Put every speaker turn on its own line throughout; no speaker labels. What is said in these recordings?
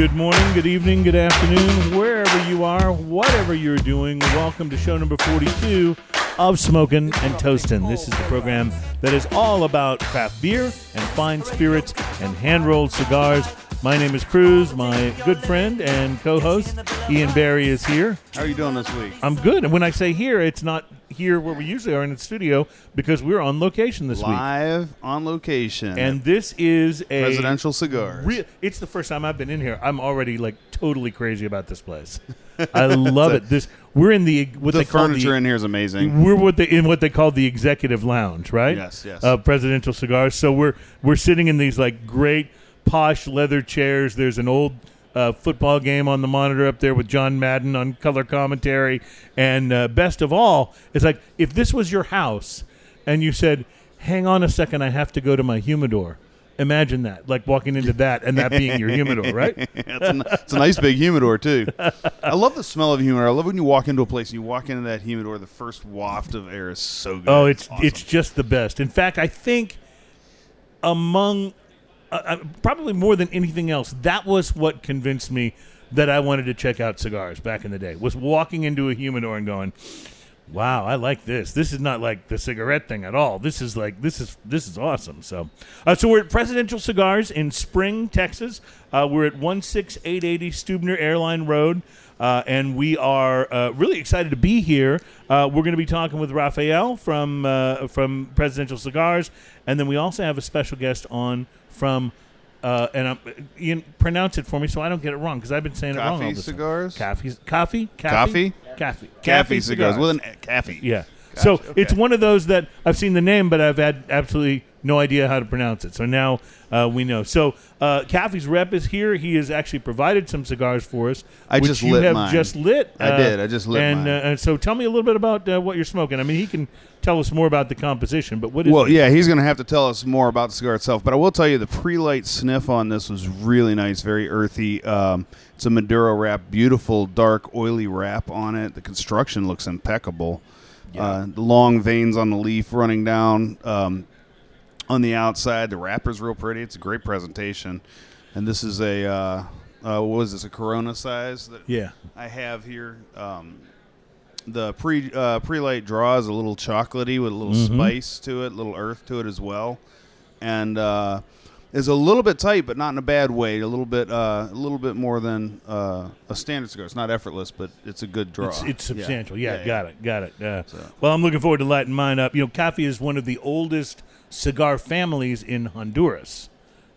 Good morning, good evening, good afternoon, wherever you are, whatever you're doing. Welcome to show number 42 of Smoking and Toasting. This is the program that is all about craft beer and fine spirits and hand rolled cigars. My name is Cruz. My good friend and co host Ian Barry is here.
How are you doing this week?
I'm good. And when I say here, it's not here where we usually are in the studio because we're on location this week.
Live on location.
And this is a
Presidential
cigar. It's the first time I've been in here. I'm already like totally crazy about this place. I love it. This we're in the what
the
they call
furniture
the,
in here is amazing.
we're what they in what they call the executive lounge, right?
Yes, yes.
Of presidential cigars. So we're we're sitting in these like great posh leather chairs. There's an old uh, football game on the monitor up there with John Madden on color commentary. And uh, best of all, it's like if this was your house and you said, "Hang on a second, I have to go to my humidor." Imagine that, like walking into that and that being your humidor, right?
it's, a, it's a nice big humidor too. I love the smell of humidor. I love when you walk into a place and you walk into that humidor. The first waft of air is so good.
Oh, it's
awesome.
it's just the best. In fact, I think among uh, uh, probably more than anything else, that was what convinced me that I wanted to check out cigars back in the day. Was walking into a humidor and going, "Wow, I like this. This is not like the cigarette thing at all. This is like this is this is awesome." So, uh, so we're at Presidential Cigars in Spring, Texas. Uh, we're at one six eight eighty Stuebner Airline Road. Uh, and we are uh, really excited to be here. Uh, we're going to be talking with Raphael from uh, from Presidential Cigars, and then we also have a special guest on from. Uh, and I'm, Ian, pronounce it for me so I don't get it wrong because I've been saying it wrong all
Coffee
this
cigars?
Time. Coffee, coffee,
Coffee?
coffee,
Kafie cigars with an Kafie.
yeah. So
okay.
it's one of those that I've seen the name, but I've had absolutely no idea how to pronounce it. So now uh, we know. So uh, Kafie's rep is here. He has actually provided some cigars for us.
I
which
just
you
lit
have
mine.
just lit.
I
uh,
did. I just lit
and,
mine.
Uh, and so tell me a little bit about uh, what you're smoking. I mean, he can tell us more about the composition, but what is
Well,
it?
yeah, he's going to have to tell us more about the cigar itself. But I will tell you, the pre-light sniff on this was really nice, very earthy. Um, it's a Maduro wrap, beautiful dark oily wrap on it. The construction looks impeccable. Uh, the long veins on the leaf running down um, on the outside. The wrapper's real pretty. It's a great presentation. And this is a uh, uh, what was this? A Corona size that
Yeah.
I have here. Um, the pre uh, pre light draw is a little chocolatey with a little
Mm-hmm.
spice to it, a little earth to it as well, and uh, is a little bit tight, but not in a bad way. A little bit uh, a little bit more than uh, a standard cigar. It's not effortless, but it's a good draw.
It's, it's
Yeah.
substantial. Yeah, got it. Got it. Uh,
So-
Well, I'm looking forward to lighting mine up. You know, coffee is one of the oldest cigar families in Honduras.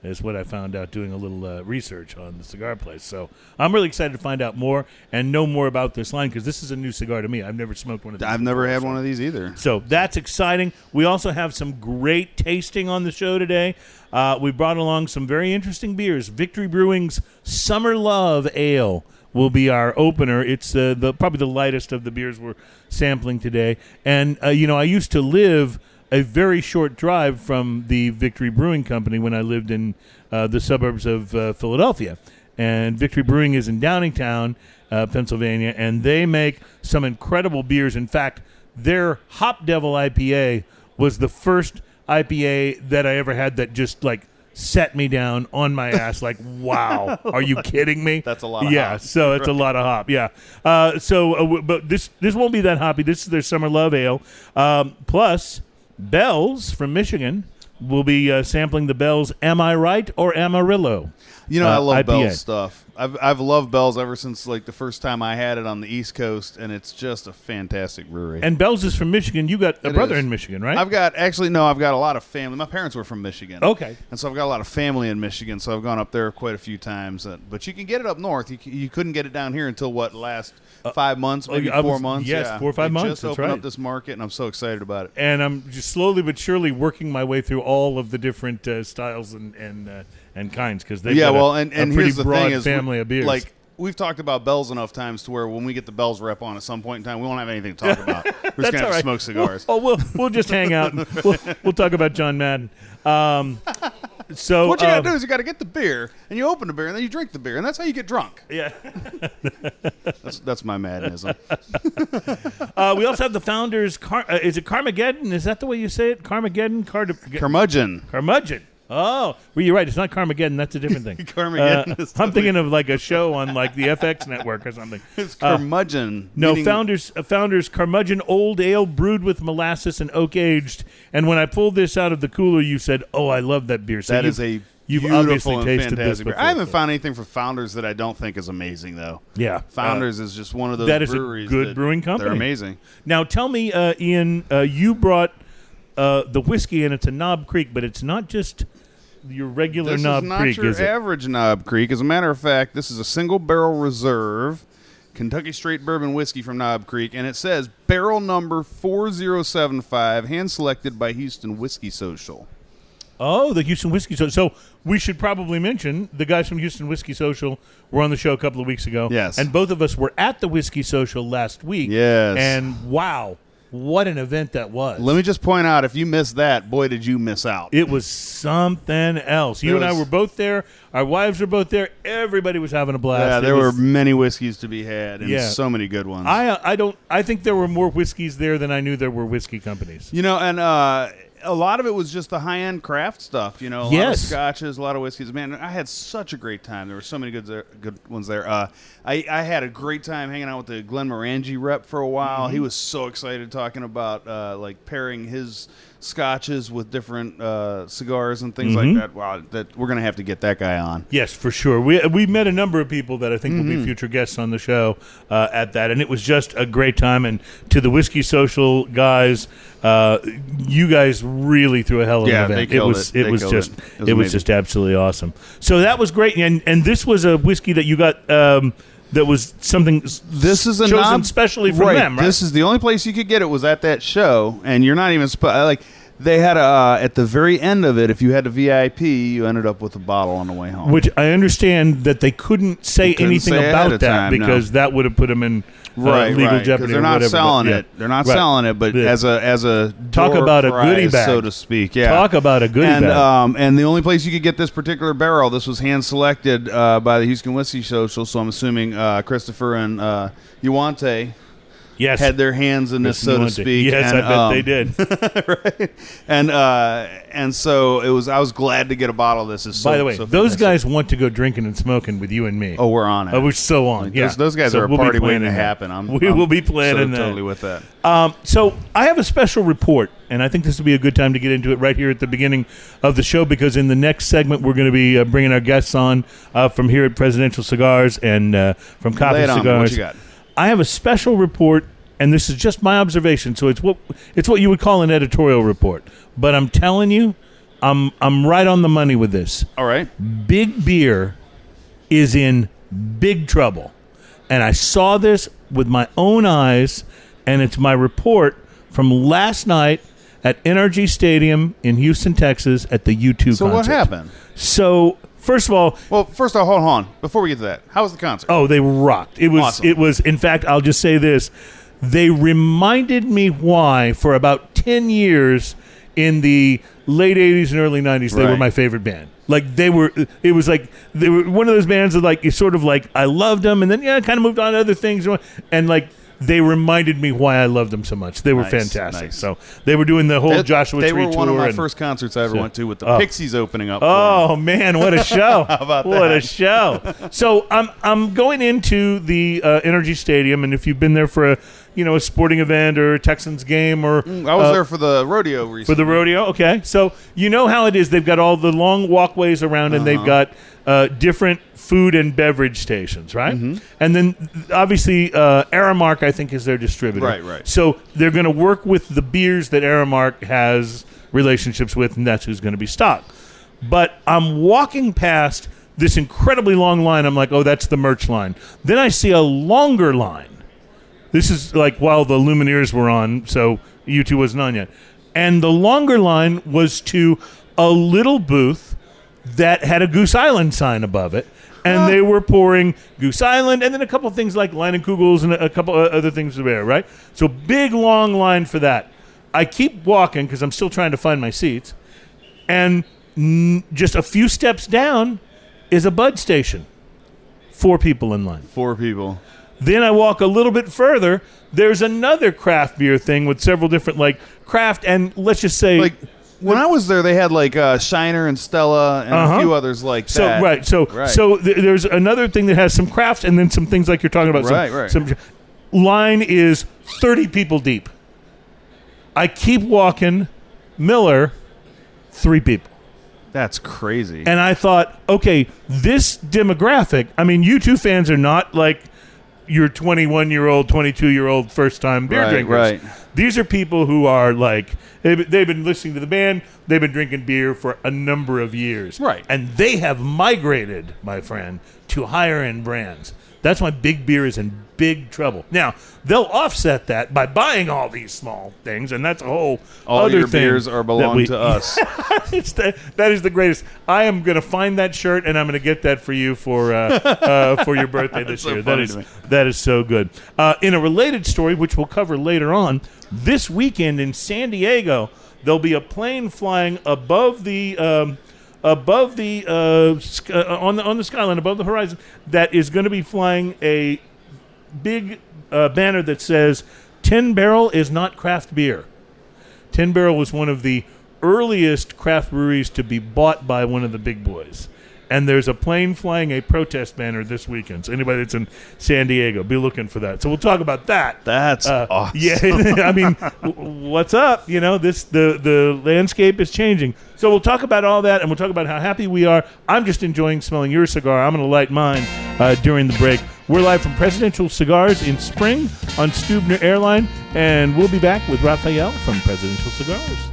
Is what I found out doing a little uh, research on the cigar place. So I'm really excited to find out more and know more about this line because this is a new cigar to me. I've never smoked one of these.
I've never had one of these either.
so that's exciting. We also have some great tasting on the show today. Uh, we brought along some very interesting beers. Victory Brewing's Summer Love Ale will be our opener. It's uh, the probably the lightest of the beers we're sampling today. And uh, you know, I used to live a very short drive from the Victory Brewing Company when I lived in uh, the suburbs of uh, Philadelphia. And Victory Brewing is in Downingtown, uh, Pennsylvania, and they make some incredible beers. In fact, their Hop Devil IPA was the first IPA that I ever had that just like set me down on my ass. Like, wow, are you kidding me?
That's a lot of
yeah.
hop.
So it's a lot of hop. Yeah. Uh, so, uh, w- but this this won't be that hoppy. This is their summer love ale. Um, plus, Bells from Michigan will be uh, sampling the Bells. Am I right or Amarillo?
You know,
Uh,
I love
IPA.
Bell's stuff. I've I've loved Bell's ever since like the first time I had it on the East Coast, and it's just a fantastic brewery.
And Bells is from Michigan. You got a
It
brother
is.
in Michigan, right?
I've got actually no, I've got a lot of family. My parents were from Michigan.
Okay.
And so I've got a lot of family in Michigan, so I've gone up there quite a few times. Uh, but you can get it up north. You, c- you couldn't get it down here until what last five months, maybe
Uh, I
four
was-
months.
yes,
yeah.
four or five
They
months,
Just
that's
opened
right.
up this market, and I'm so excited about it.
and I'm just slowly but surely working my way through all of the different uh, styles and and uh, and kinds because they
yeah,
got a,
well, and, and here's the
broad
thing is,
family of beers.
like we've talked about bells enough times to where when we get the bells rep on at some point in time, we won't have anything to talk about. we're just gonna smoke cigars
oh we'll we'll just hang out. And we'll, we'll talk about John Madden. Um, so
what you
um,
gotta do is you gotta get the beer, and you open the beer, and then you drink the beer, and that's how you get drunk.
yeah.
That's that's my madnism.
Uh, we also have the founders. Car- uh, is it Carmageddon? Is that the way you say it? Carmageddon? Card-
Curmudgeon.
Carmudgeon. Oh, well, you're right. It's not Carmageddon. That's a different thing.
Carmageddon
Uh,
is
I'm thinking of like a show on like the FX network or something.
It's
Uh,
curmudgeon.
no,
meaning-
founders uh, founders curmudgeon old ale brewed with molasses and oak aged. And when I pulled this out of the cooler, you said, "Oh, I love that beer." So
That is a
you've
beautiful
obviously
and
tasted this before,
I haven't
so-
found anything for Founders that I don't think is amazing though.
yeah. Uh,
Founders is just one of those
that is a good brewing company.
They're amazing.
now tell me, uh, Ian, uh, you brought uh, the whiskey, and it's a Knob Creek, but it's not just your regular
This
Knob
is not
Creek,
your
is it?
average Knob Creek. As a matter of fact, this is a single barrel reserve Kentucky straight bourbon whiskey from Knob Creek, and it says barrel number 4075, hand selected by Houston Whiskey Social.
Oh, the Houston Whiskey Social. So we should probably mention the guys from Houston Whiskey Social were on the show a couple of weeks ago.
Yes.
And both of us were at the Whiskey Social last week.
Yes.
And wow, what an event that was.
Let me just point out if you missed that, boy, did you miss out.
it was something else. You
It
and I
was-
were both there. Our wives were both there. Everybody was having a blast.
yeah,
It
there
was-
were many whiskeys to be had, and
Yeah.
so many good ones.
I I don't. I think there were more whiskeys there than I knew there were whiskey companies.
You know, and uh, a lot of it was just the high end craft stuff. You know, a lot of
Yes.
scotches, a lot of whiskeys. Man, I had such a great time. There were so many good there, good ones there. Uh, I I had a great time hanging out with the Glenmorangie rep for a while.
Mm-hmm.
He was so excited talking about uh, like pairing his scotches with different uh, cigars and things
Mhm.
like that. Wow, that we're gonna have to get that guy on.
Yes, for sure. We we met a number of people that I think will
Mm-hmm.
be future guests on the show uh, at that, and it was just a great time. And to the whiskey social guys, uh, you guys really threw a hell of
Yeah,
an event.
they killed
was
it. They
was just
it.
it
It
was,
was
just absolutely awesome. So that was great, and and this was a whiskey that you got. Um, that was something.
This is a
chosen
knob-
specially from
right.
them, right?
This is the only place you could get it was at that show, and you're not even sp- like they had a, uh, at the very end of it. If you had a VIP, you ended up with a bottle on the way home.
Which I understand that they couldn't say
couldn't
anything
say
about that
time, no.
because that would have put them in uh,
right,
legal
right,
jeopardy.
They're not
whatever, but
selling
yeah.
it. They're not
Right.
selling it, but
Yeah.
as a as a
Talk about a goodie bag.
so to speak. Yeah.
Talk about a goodie
and
bag.
um and the only place you could get this particular barrel, this was hand selected uh, by the Houston Whiskey Social. So I'm assuming uh, Christopher and uh, Yuante
yes,
had their hands in this, so to speak.
Yes,
and,
I bet
um,
they did.
right? And uh, and so it was. I was glad to get a bottle of this. It's so,
By the way,
so
those guys want to go drinking and smoking with you and me.
Oh, we're on it.
Uh, we're so on.
Like,
yeah,
those, those guys
So
are a
we'll
party waiting to happen. I'm,
we
I'm
will be planning
so totally with that.
Um, so I have a special report, and I think this will be a good time to get into it right here at the beginning of the show because in the next segment we're going to be uh, bringing our guests on uh, from here at Presidential Cigars and uh, from Coffee
Lay it on.
Cigars.
What you got?
I have a special report, and this is just my observation. So it's what it's what you would call an editorial report. But I'm telling you, I'm I'm right on the money with this.
All right.
Big Beer is in big trouble. And I saw this with my own eyes, and it's my report from last night at NRG Stadium in Houston, Texas at the U2
So
concert.
what happened?
So, first of all,
Well, first of all, hold on. Before we get to that, how was the concert?
oh, they rocked. It was
Awesome.
it was in fact, I'll just say this. They reminded me why for about 10 years in the late 80s and early 90s they were my favorite band. Like they were it was like they were one of those bands that like you sort of like I loved them and then yeah, kind of moved on to other things and like they reminded me why I loved them so much. They were
Nice,
fantastic.
nice.
So they were doing the whole
They-
Joshua
They
Tree
were
tour.
one of my
and-
first concerts I ever
So-
went to with the
Oh.
Pixies opening up. for them.
Oh man, what a show!
How about
what
that?
a show! So I'm I'm going into the uh, NRG Stadium, and if you've been there for a you know a sporting event or a Texans game or
Mm, I was
uh,
there for the rodeo recently.
for the rodeo. Okay, so you know how it is. They've got all the long walkways around, and they've
Uh-huh.
got uh, different food and beverage stations, right?
Mm-hmm.
And then obviously uh, Aramark, I think, is their distributor.
Right, right.
So they're going to work with the beers that Aramark has relationships with, and that's who's going to be stocked. But I'm walking past this incredibly long line. I'm like, oh, that's the merch line. Then I see a longer line. This is like while the Lumineers were on, so U2 wasn't on yet. And the longer line was to a little booth that had a Goose Island sign above it. And they were pouring Goose Island and then a couple things like Kugels and a couple of other things there, right? So big, long line for that. I keep walking because I'm still trying to find my seats. And n- just a few steps down is a Bud station. Four people in line.
Four people.
Then I walk a little bit further. There's another craft beer thing with several different like craft and let's just say
Like when I was there, they had like uh, Shiner and Stella and
Uh-huh.
a few others like
So
that.
right, so
Right.
so th- there's another thing that has some crafts, and then some things like you're talking about. Some-
Right, right.
Some, line is thirty people deep. I keep walking, Miller, three people,
That's crazy.
and I thought, okay, this demographic. I mean, you two fans are not like your 21 year old, 22 year old first time beer
Right,
drinkers.
right.
These are people who are like they've, they've been listening to the band, they've been drinking beer for a number of years,
Right.
And they have migrated, my friend, to higher end brands. That's why big beer is in big trouble. Now they'll offset that by buying all these small things, and that's a whole
All
other
your
thing
beers are belong
we-
to us.
it's the, that is the greatest. I am going to find that shirt and I'm going to get that for you for uh, uh, for your birthday this
so
year. That is that is so good. Uh, in a related story, which we'll cover later on, this weekend in San Diego, there'll be a plane flying above the. Um, Above the uh, sk- uh, on the on the skyline, above the horizon, that is going to be flying a big uh, banner that says "Ten Barrel is not craft beer." Ten Barrel was one of the earliest craft breweries to be bought by one of the big boys. And there's a plane flying a protest banner this weekend. So anybody that's in San Diego, be looking for that. So we'll talk about that.
That's
Uh,
awesome.
Yeah, I mean, w- what's up? You know, this the the landscape is changing. So we'll talk about all that, and we'll talk about how happy we are. I'm just enjoying smelling your cigar. I'm going to light mine uh, during the break. We're live from Presidential Cigars in Spring on Stuebner Airline, and we'll be back with Raphael from Presidential Cigars.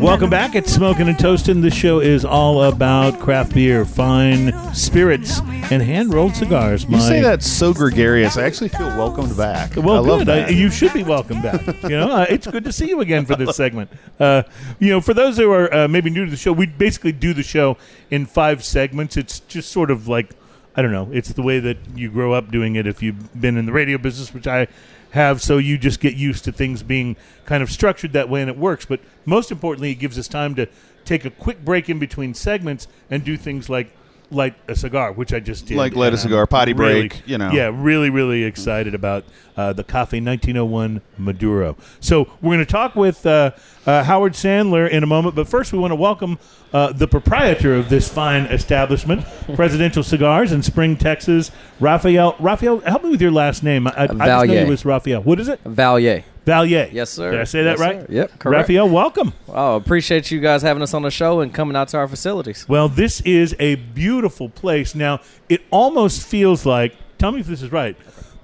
Welcome back. It's Smoking and Toasting. The show is all about craft beer, fine spirits, and hand rolled cigars.
You say that so gregarious. I actually feel welcomed back.
Well,
I love
good.
that.
I, you should be welcome back. you know, uh, it's good to see you again for this segment. Uh, you know, for those who are uh, maybe new to the show, we basically do the show in five segments. It's just sort of like I don't know. It's the way that you grow up doing it. If you've been in the radio business, which I have, so you just get used to things being kind of structured that way, and it works. But most importantly, it gives us time to take a quick break in between segments and do things like light a cigar, which I just did.
Like light a
And I'm
cigar, potty
really-
break, you know.
Yeah, really, really excited about uh, the Coffee 1901 Maduro. So we're going to talk with uh, uh, Howard Sandler in a moment, but first we want to welcome uh, the proprietor of this fine establishment, Presidential Cigars in Spring, Texas, Raphael. Raphael, help me with your last name. I, I just know
Valier.
it was Raphael. What is it?
Valier.
Valier.
Yes, sir.
Did I say that
Yes,
right?
sir. Yep, correct.
Raphael, welcome.
Oh, appreciate you guys having us on the show and coming out to our facilities.
Well, this is a beautiful place. Now, it almost feels like, tell me if this is right,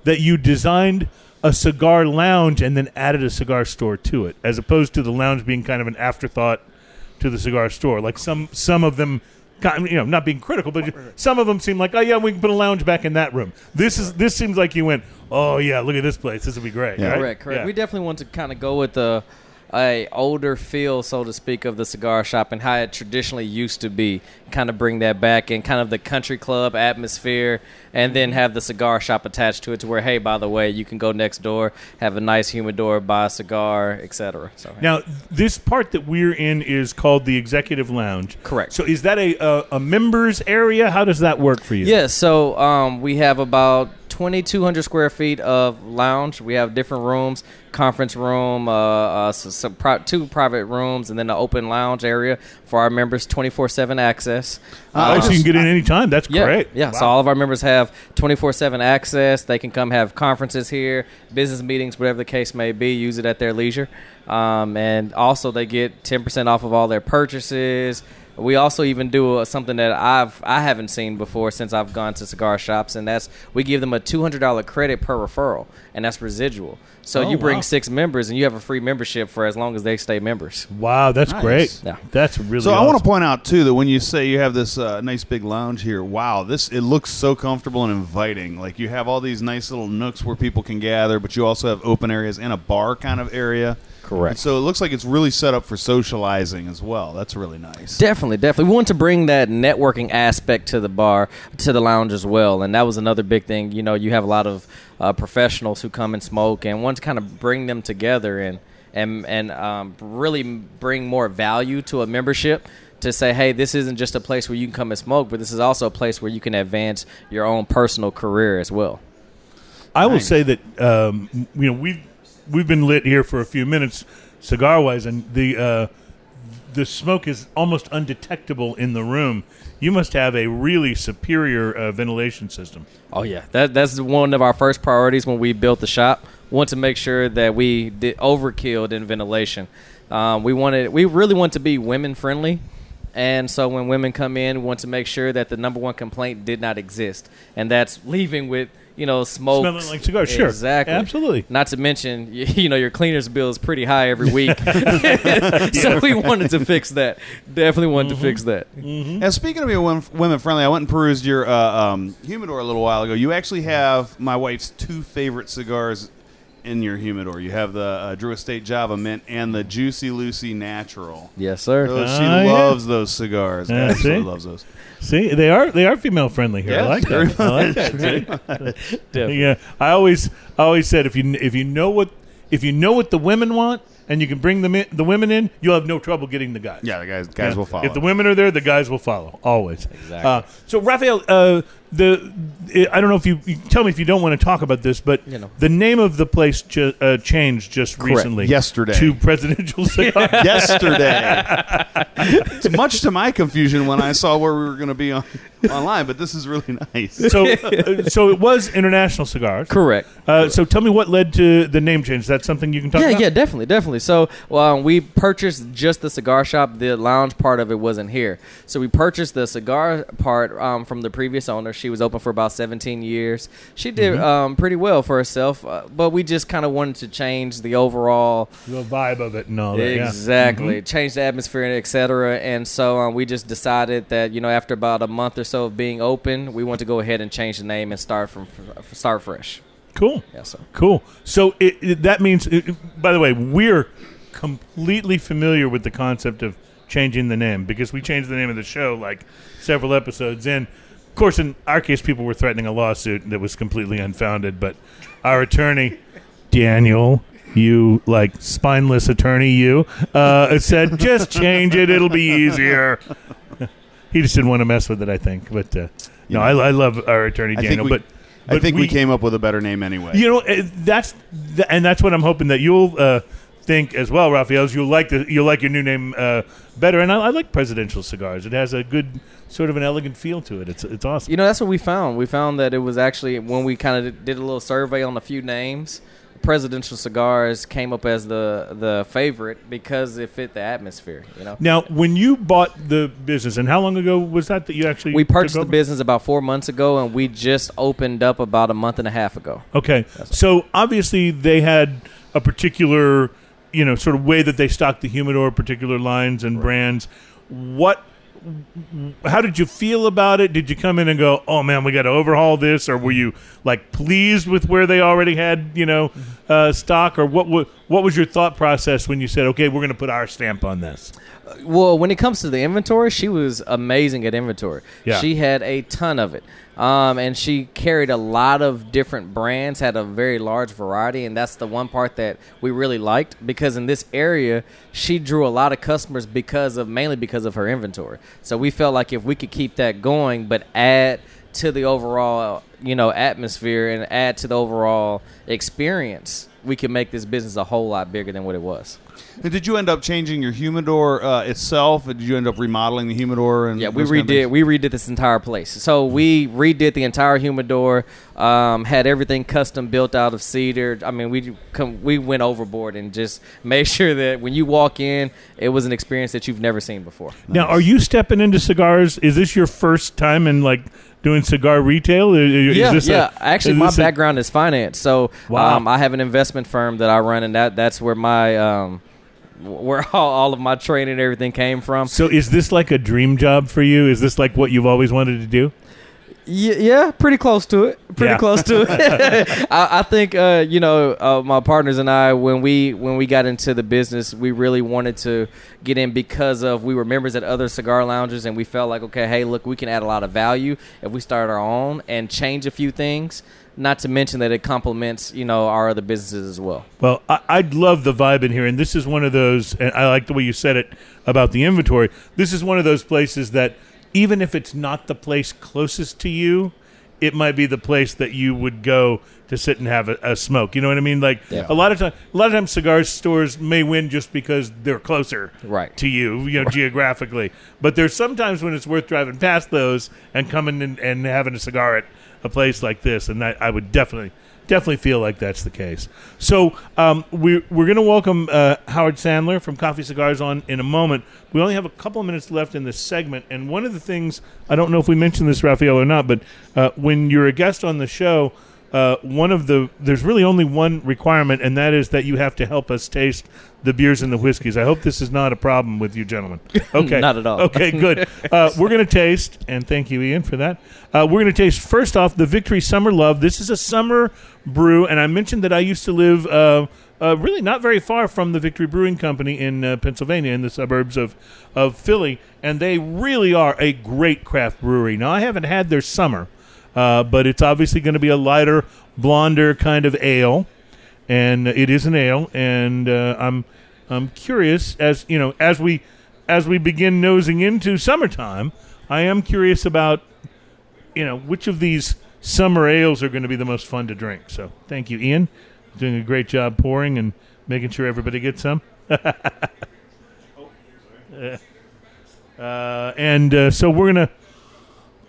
that you designed a cigar lounge and then added a cigar store to it, as opposed to the lounge being kind of an afterthought to the cigar store. Like some some of them, you know, not being critical, but some of them seem like, oh yeah, we can put a lounge back in that room. This is this seems like you went, oh yeah, look at this place, this would be great.
Yeah.
right?
Correct, correct.
Yeah.
We definitely want to kind of go with the a older feel, so to speak, of the cigar shop and how it traditionally used to be. Kind of bring that back and kind of the country club atmosphere, and then have the cigar shop attached to it, to where hey, by the way, you can go next door, have a nice humidor, buy a cigar, etc. So
Now, this part that we're in is called the executive lounge.
Correct.
So, is that a a, a members area? How does that work for you?
Yeah, so um, we have about 2,200 square feet of lounge. We have different rooms, conference room, uh, uh, s- some pri- two private rooms, and then an open lounge area for our members, 24/7 access.
Oh, so you can get in any time. That's
Yeah,
great.
yeah. So all of our members have 24/7 access. They can come have conferences here, business meetings, whatever the case may be. Use it at their leisure, um, and also they get 10% off of all their purchases. We also even do uh, something that I've I haven't seen before since I've gone to cigar shops, and that's we give them a two hundred dollar credit per referral, and that's residual. So
Oh,
you bring
wow.
six members, and you have a free membership for as long as they stay members.
Wow, that's
Nice.
great.
Yeah.
That's really.
So I want to point out too that when you say you have this uh, nice big lounge here, wow, this it looks so comfortable and inviting. Like you have all these nice little nooks where people can gather, but you also have open areas and a bar kind of area.
Correct.
And so it looks like it's really set up for socializing as well. That's really nice.
Definitely, definitely. We want to bring that networking aspect to the bar, to the lounge as well, and that was another big thing. You know, you have a lot of uh, professionals who come and smoke, and want to kind of bring them together and and and um, really bring more value to a membership. to say, hey, this isn't just a place where you can come and smoke, but this is also a place where you can advance your own personal career as well.
I will say that um, you know we've we've been lit here for a few minutes, cigar wise, and the uh, the smoke is almost undetectable in the room. You must have a really superior uh, ventilation system.
Oh yeah, that that's one of our first priorities when we built the shop. Want to make sure that we did overkilled in ventilation. Um, we wanted, we really want to be women friendly, and so when women come in, we want to make sure that the number one complaint did not exist, and that's leaving with you know smoke,
Smelling like cigars, sure.
exactly,
Absolutely.
Not to mention, you, you know, your cleaners bill is pretty high every week, so we wanted to fix that. Definitely wanted to fix that.
Now, speaking of being women friendly, I went and perused your uh, um, humidor a little while ago. You actually have my wife's two favorite cigars in your humidor. You have the uh, Drew Estate Java Mint and the Juicy Lucy Natural.
Yes, sir.
Those, she
Ah, yeah.
loves those cigars.
Yeah,
Absolutely
see?
loves those.
See, they are they are female friendly here. I
Yes,
like
very
that. I like that. see?
Definitely.
Yeah, I always I always said if you if you know what if you know what the women want and you can bring them in, the women in, you'll have no trouble getting the guys.
Yeah, the guys guys
Yeah.
will follow.
If the women are there, the guys will follow always.
Exactly.
Uh, so, Raphael, uh, the I don't know if you, you tell me if you don't want to talk about this, but
You know.
the name of the place ju- uh, changed just
Correct.
recently.
Yesterday.
to Presidential Cigar.
Yesterday, it's much to my confusion when I saw where we were going to be on online, but this is really nice.
so, uh, so it was International Cigars.
Correct.
Uh, so, tell me what led to the name change. Is that something you can talk
yeah,
about?
yeah, yeah, definitely, definitely. So um, we purchased just the cigar shop. The lounge part of it wasn't here. So we purchased the cigar part um, from the previous owner. She was open for about 17 years. She did
Mm-hmm.
um, pretty well for herself, uh, but we just kind of wanted to change the overall
The vibe of it and all that. yeah. Mm-hmm.
exactly change the atmosphere and et cetera. And so um, we just decided that you know after about a month or so of being open, we want to go ahead and change the name and start from start fresh.
Cool.
Yeah, sir.
Cool. So it, it, that means, it, it- by the way, we're completely familiar with the concept of changing the name because we changed the name of the show like several episodes in. Of course, in our case, people were threatening a lawsuit that was completely unfounded, but our attorney, Daniel, you like spineless attorney, you uh, said just change it; it'll be easier. he just didn't want to mess with it, I think. But uh, no, I, I love our attorney Daniel,
we-
but.
I think we, came up with a better name anyway.
You know, eh, that's th- and that's what I'm hoping that you'll uh, think as well, Raphael. is You'll like the you'll like your new name uh, better, and I, I like presidential cigars. It has a good sort of an elegant feel to it. It's it's awesome.
You know, that's what we found. We found that it was actually when we kind of did a little survey on a few names, presidential cigars came up as the the favorite because it fit the atmosphere. You know,
Now, when you bought the business, and how long ago was that that you actually
we purchased the business about four months ago, and we just opened up about a month and a half ago.
Okay, so obviously they had a particular, you know, sort of way that they stock the humidor, particular lines and brands. What? How did you feel about it? Did you come in and go, "Oh man, we got to overhaul this," or were you like pleased with where they already had, you know, uh, stock, or what? What was your thought process when you said, "Okay, we're going to put our stamp on this"?
Well, when it comes to the inventory, she was amazing at inventory.
Yeah.
She had a ton of it. Um, and she carried a lot of different brands, had a very large variety, and that's the one part that we really liked because in this area, she drew a lot of customers because of mainly because of her inventory. So we felt like if we could keep that going, but add to the overall, you know, atmosphere and add to the overall experience, we can make this business a whole lot bigger than what it was.
And did you end up changing your humidor uh, itself? Did you end up remodeling the humidor? And
Yeah, we
those kind of
redid we redid this entire place. So we redid the entire humidor, um, had everything custom built out of cedar. I mean, we come we went overboard and just made sure that when you walk in, it was an experience that you've never seen before.
Now, are you stepping into cigars? Is this your first time in like doing cigar retail? Is-
yeah,
this a-
yeah. Actually, my
this a-
background is finance, so
Wow.
um, I have an investment firm that I run, and that that's where my um, where all, all of my training and everything came from.
So is this like a dream job for you? Is this like what you've always wanted to do?
Yeah, yeah, pretty close to it. Pretty
Yeah.
close to it. I, I think uh, you know uh, my partners and I when we when we got into the business, we really wanted to get in because of we were members at other cigar lounges, and we felt like okay, hey, look, we can add a lot of value if we start our own and change a few things. Not to mention that it complements you know our other businesses as well.
Well, I, I love the vibe in here, and this is one of those. And I like the way you said it. about the inventory. This is one of those places that even if it's not the place closest to you, it might be the place that you would go to sit and have a, a smoke. You know what I mean? Like
Yeah.
a lot of time, a lot of times, cigar stores may win just because they're closer
Right.
to you, you know, geographically. But there's sometimes when it's worth driving past those and coming in and having a cigar at a place like this, and I, I would definitely, definitely feel like that's the case. So um, we, we're going to welcome uh, Howard Sandler from Coffee Cigars on in a moment. We only have a couple of minutes left in this segment, and one of the things I don't know if we mentioned this, Raphael, or not, but uh, when you're a guest on the show. Uh, one of the there's really only one requirement, and that is that you have to help us taste the beers and the whiskeys. I hope this is not a problem with you, gentlemen. Okay,
Not at all.
Okay, good. Uh, we're going to taste, and thank you, Ian, for that. Uh, we're going to taste first off the Victory Summer Love. This is a summer brew, and I mentioned that I used to live uh, uh, really not very far from the Victory Brewing Company in uh, Pennsylvania, in the suburbs of of Philly, and they really are a great craft brewery. Now, I haven't had their summer, uh, but it's obviously going to be a lighter, blonder kind of ale and it is an ale, and uh, I'm I'm curious as you know as we as we begin nosing into summertime, I am curious about you know which of these summer ales are going to be the most fun to drink. So thank you, Ian, doing a great job pouring and making sure everybody gets some. Uh, and uh, so we're gonna.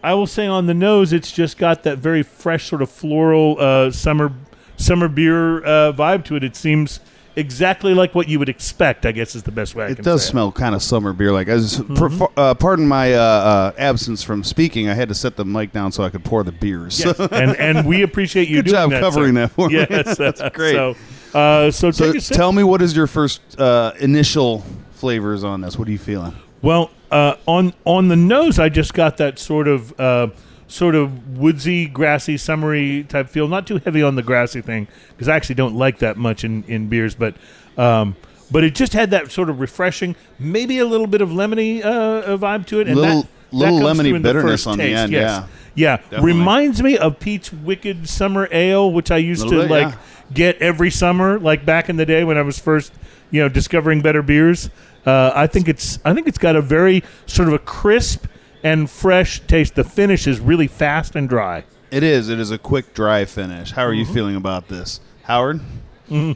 I will say on the nose, it's just got that very fresh sort of floral uh, summer summer beer uh, vibe to it. It seems exactly like what you would expect. I guess is the best way. I can.
It
does
smell kind of summer beer like. I was,
Mm-hmm.
per- uh, pardon my uh, uh, absence from speaking. I had to set the mic down so I could pour the beers.
Yes. and and we appreciate you
Good job
that,
covering
sir.
that for me.
yes,
That's great.
So, uh, so,
so tell me, what is your first uh, initial flavors on this? What are you feeling?
Well, uh, on on the nose, I just got that sort of uh, sort of woodsy, grassy, summery type feel. Not too heavy on the grassy thing because I actually don't like that much in, in beers, but um, but it just had that sort of refreshing, maybe a little bit of lemony uh, vibe to it, and
Little-
that,
little
that
lemony
the
bitterness
first
on the end,
yes.
yeah.
Yeah,
Definitely.
reminds me of Pete's Wicked Summer Ale, which I used to
bit,
like
yeah.
get every summer, like back in the day when I was first, you know, discovering better beers. Uh, I think it's I think it's got a very sort of a crisp and fresh taste. The finish is really fast and dry.
It is. It is a quick, dry finish. How are
Mm-hmm.
you feeling about this, Howard? He's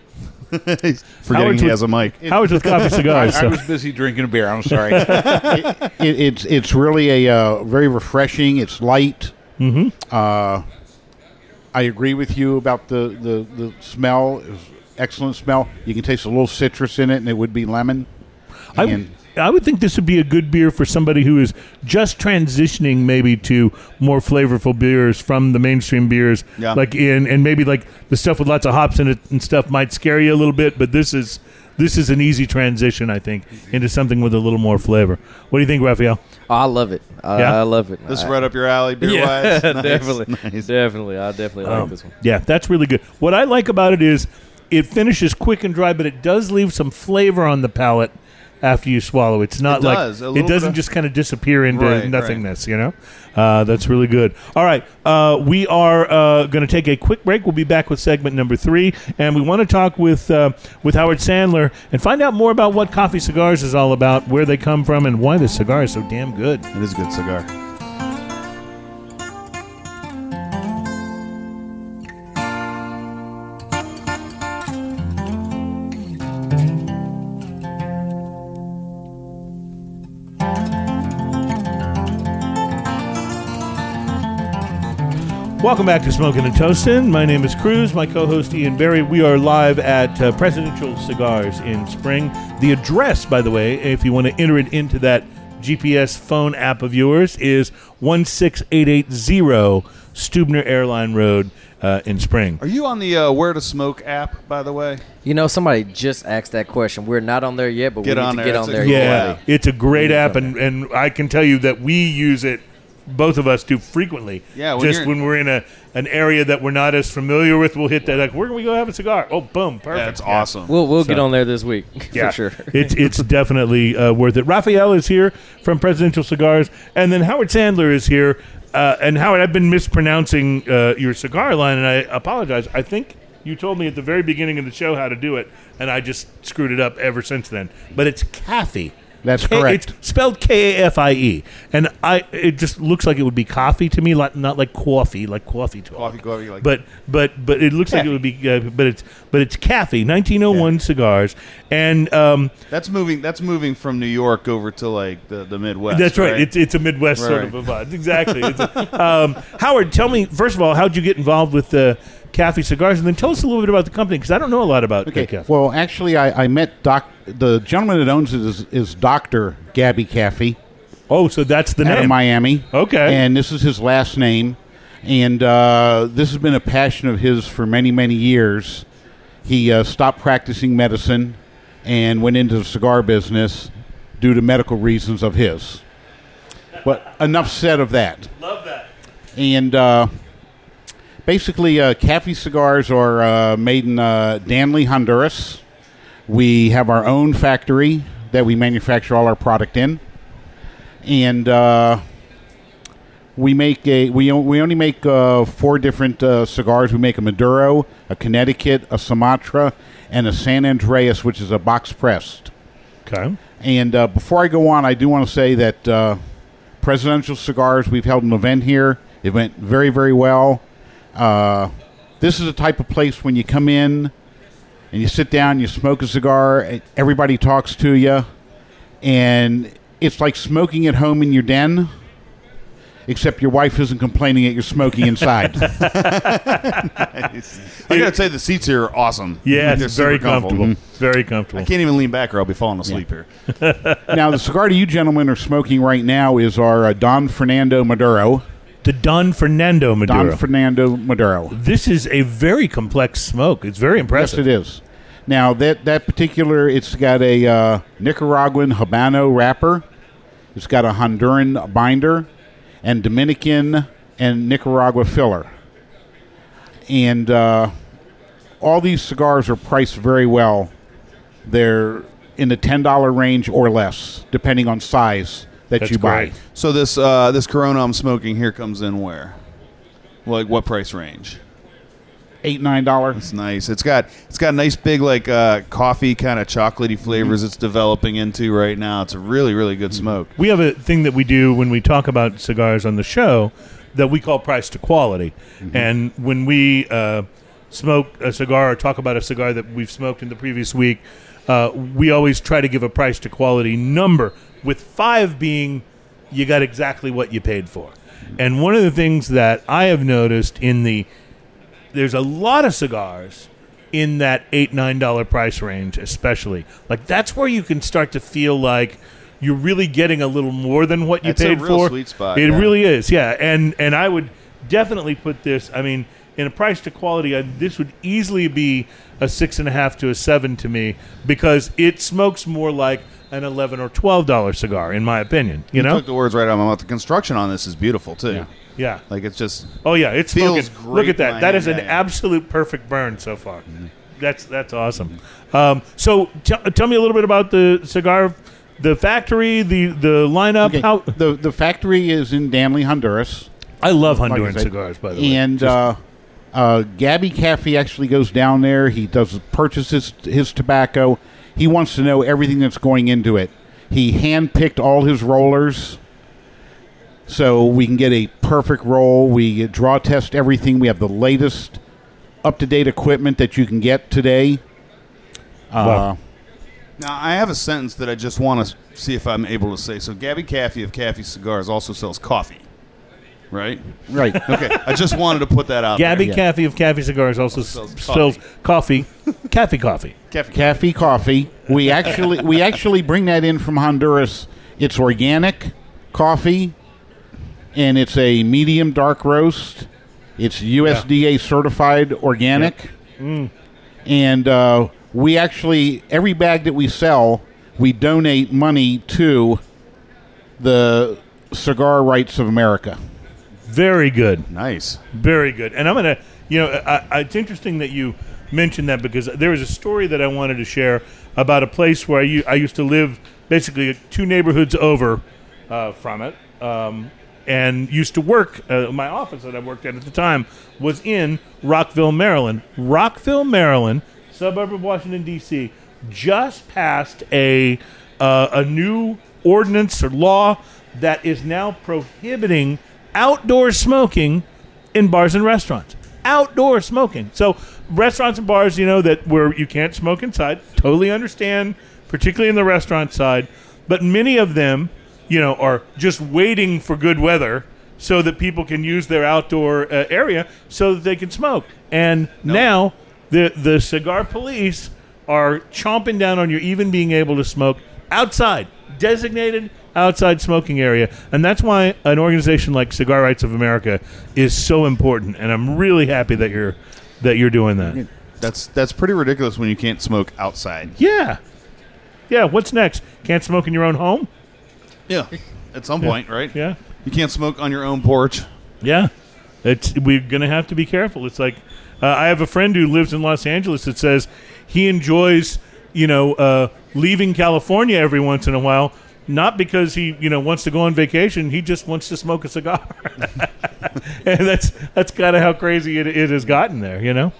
Forgetting
Howard's
he
with-
has a mic.
Howard's with coffee
I,
cigars.
I
So.
was busy drinking a beer. I'm sorry. it, it, it's it's really a uh, very refreshing. It's light. Mm-hmm. Uh, I agree with you about the the, the smell. It excellent smell. You can taste a little citrus in it, and it would be lemon.
I, would think this would be a good beer for somebody who is just transitioning maybe to more flavorful beers from the mainstream beers.
Yeah.
Like in and maybe like the stuff with lots of hops in it and stuff might scare you a little bit, but this is this is an easy transition, I think, into something with a little more flavor. What do you think, Raphael?
Oh, I love it. I,
Yeah?
I love it.
This is right up your alley, beer
yeah,
wise. Nice,
definitely,
nice.
definitely. I definitely like
Um,
this one.
Yeah, that's really good. What I like about it is it finishes quick and dry, but it does leave some flavor on the palate after you swallow. It's not
It
like
does, a
it
little
doesn't
bit of-
just kind of disappear into
Right, right.
nothingness. You know, uh, that's really good. All right, uh, we are uh, going to take a quick break. We'll be back with segment number three, and we want to talk with uh, with Howard Sandler and find out more about what coffee cigars is all about, where they come from, and why this cigar is so damn good.
It is a good cigar.
Welcome back to Smoking and Toasting. My name is Cruz. My co-host Ian Berry. We are live at uh, Presidential Cigars in Spring. The address, by the way, if you want to enter it into that GPS phone app of yours, is one six eight eight zero Stuebner Airline Road uh, in Spring.
Are you on the uh, Where to Smoke app, by the way?
You know, somebody just asked that question. We're not on there yet, but
Get
we need
on
to
there.
get
It's
on there.
cool
Yeah, it's a great app, and, and I can tell you that we use it. Both of us do frequently.
Yeah, when
just
you're-
when we're in a an area that we're not as familiar with, we'll hit that. Like, where can we go have a cigar? Oh, boom, perfect.
That's
Yeah.
awesome.
We'll we'll
So-
get on there this week
Yeah,
for sure.
it's it's definitely uh, worth it. Raphael is here from Presidential Cigars, and then Howard Sandler is here. Uh, and Howard, I've been mispronouncing uh, your cigar line, and I apologize. I think you told me at the very beginning of the show how to do it, and I just screwed it up ever since then. But it's Kafie
That's
K-
correct.
It's spelled K A F I E, and I it just looks like it would be coffee to me, like not like coffee, like coffee talk.
Coffee, coffee, like
but but but it looks like it would be, uh, but it's but it's Kafie, 1901 cigars, and um,
That's moving. That's moving from New York over to like the, the Midwest.
that's right. It's it's a Midwest sort
Right.
of a vibe. Exactly. It's a- um, Howard, tell me first of all, how'd you get involved with the Kafie cigars, and then tell us a little bit about the company because I don't know a lot about
Okay.
Kafie.
Well, actually, I, I met Doc. The gentleman that owns it is, is Doctor Gabby Kafie
oh, so that's the
out of
name.
Miami.
Okay.
And this is his last name, and uh, this has been a passion of his for many many years. He uh, stopped practicing medicine and went into the cigar business due to medical reasons of his. But enough said of that.
Love that.
And uh, basically, uh, Kafie cigars are uh, made in uh, Danlí, Honduras. We have our own factory that we manufacture all our product in, and uh, we make a we o- we only make uh, four different uh, cigars. We make a Maduro, a Connecticut, a Sumatra, and a San Andreas, which is a box pressed.
Okay.
And uh, before I go on, I do want to say that uh, Presidential Cigars, we've held an event here. It went very, very well. Uh, this is the type of place when you come in and you sit down, you smoke a cigar, everybody talks to you, and it's like smoking at home in your den. Except your wife isn't complaining that you're smoking inside.
I gotta say the seats here are awesome.
Yeah,
They're
it's very
super comfortable.
comfortable. Very comfortable.
I can't even lean back or I'll be falling asleep here.
now, the cigar that you gentlemen are smoking right now is our uh, Don Fernando Maduro.
The Don Fernando Maduro.
Don Fernando Maduro.
this is a very complex smoke. It's very
Yes,
impressive.
it is. Now that that particular, it's got a uh, Nicaraguan Habano wrapper. It's got a Honduran binder, and Dominican and Nicaragua filler. And uh, all these cigars are priced very well. They're in the ten dollar range or less, depending on size that
That's
you buy.
great.
So this uh, this Corona I'm smoking here comes in where? Like what price range?
Eight nine dollars.
It's nice. It's got it's got nice big like uh, coffee kind of chocolatey flavors. It's developing into right now. It's a really really good smoke.
We have a thing that we do when we talk about cigars on the show that we call price to quality. And when we uh, smoke a cigar or talk about a cigar that we've smoked in the previous week, uh, we always try to give a price to quality number, with five being you got exactly what you paid for. And one of the things that I have noticed in the there's a lot of cigars in that eight nine dollar price range, especially like that's where you can start to feel like you're really getting a little more than what you
That's a
paid
real
for.
sweet spot,
It
yeah.
really is, yeah. And and I would definitely put this. I mean, in a price to quality, I, this would easily be a six and a half to a seven to me because it smokes more like an eleven or twelve dollar cigar, in my opinion. You know,
took the words right out of my mouth. The construction on this is beautiful too.
Yeah.
yeah.
Like it's just
Oh yeah, it's
Feels
smoking.
great
Look at that.
my
That
hand,
is an
yeah, yeah.
absolute perfect burn so far. That's that's awesome. Um, so t- tell me a little bit about the cigar, the factory, the the lineup.
Okay.
How
The the factory is in Danlí, Honduras.
I love
like I
Honduran
said.
cigars, by the way.
And
Just-
uh, uh, Gabby Kafie actually goes down there. He does purchases his tobacco. He wants to know everything that's going into it. He handpicked all his rollers, so we can get a perfect roll. We draw test everything. We have the latest, up to date equipment that you can get today. Uh,
Wow.
now I have a sentence that I just want to see if I'm able to say. So Gabby Kafie of Kafie Cigars also sells coffee, right?
Right.
Okay, I just wanted to put that out.
Gabby
there.
yeah.
Kafie of Kafie Cigars also
Sells
s- sells coffee, Kafie coffee.
Kafie.
Kafie coffee. We actually we actually bring that in from Honduras. It's organic coffee, and it's a medium dark roast. It's USDA certified organic, and uh, we actually every bag that we sell, we donate money to the Cigar Rights of America.
Very good.
Nice.
Very good. And I'm going to, you know, I, I, it's interesting that you mentioned that because there was a story that I wanted to share about a place where I used to live basically two neighborhoods over uh, from it. Um, and used to work, uh, my office that I worked at at the time was in Rockville, Maryland. Rockville, Maryland, suburb of Washington, D.C., just passed a uh, a new ordinance or law that is now prohibiting outdoor smoking in bars and restaurants. Outdoor smoking. So restaurants and bars, you know that where you can't smoke inside. Totally understand, particularly in the restaurant side. But many of them, you know, are just waiting for good weather so that people can use their outdoor uh, area so that they can smoke. And now the the cigar police are chomping down on you even being able to smoke outside, designated outside smoking area. And that's why an organization like Cigar Rights of America is so important. And I'm really happy that you're that you're doing that.
That's that's pretty ridiculous when you can't smoke outside.
Yeah. Yeah, what's next? Can't smoke in your own home?
Yeah, at some point, right?
Yeah.
You can't smoke on your own porch.
Yeah, it's we're gonna have to be careful. It's like uh, I have a friend who lives in Los Angeles that says he enjoys, you know, uh, leaving California every once in a while, not because he, you know, wants to go on vacation. He just wants to smoke a cigar, and that's that's kind of how crazy it, it has gotten there, you know.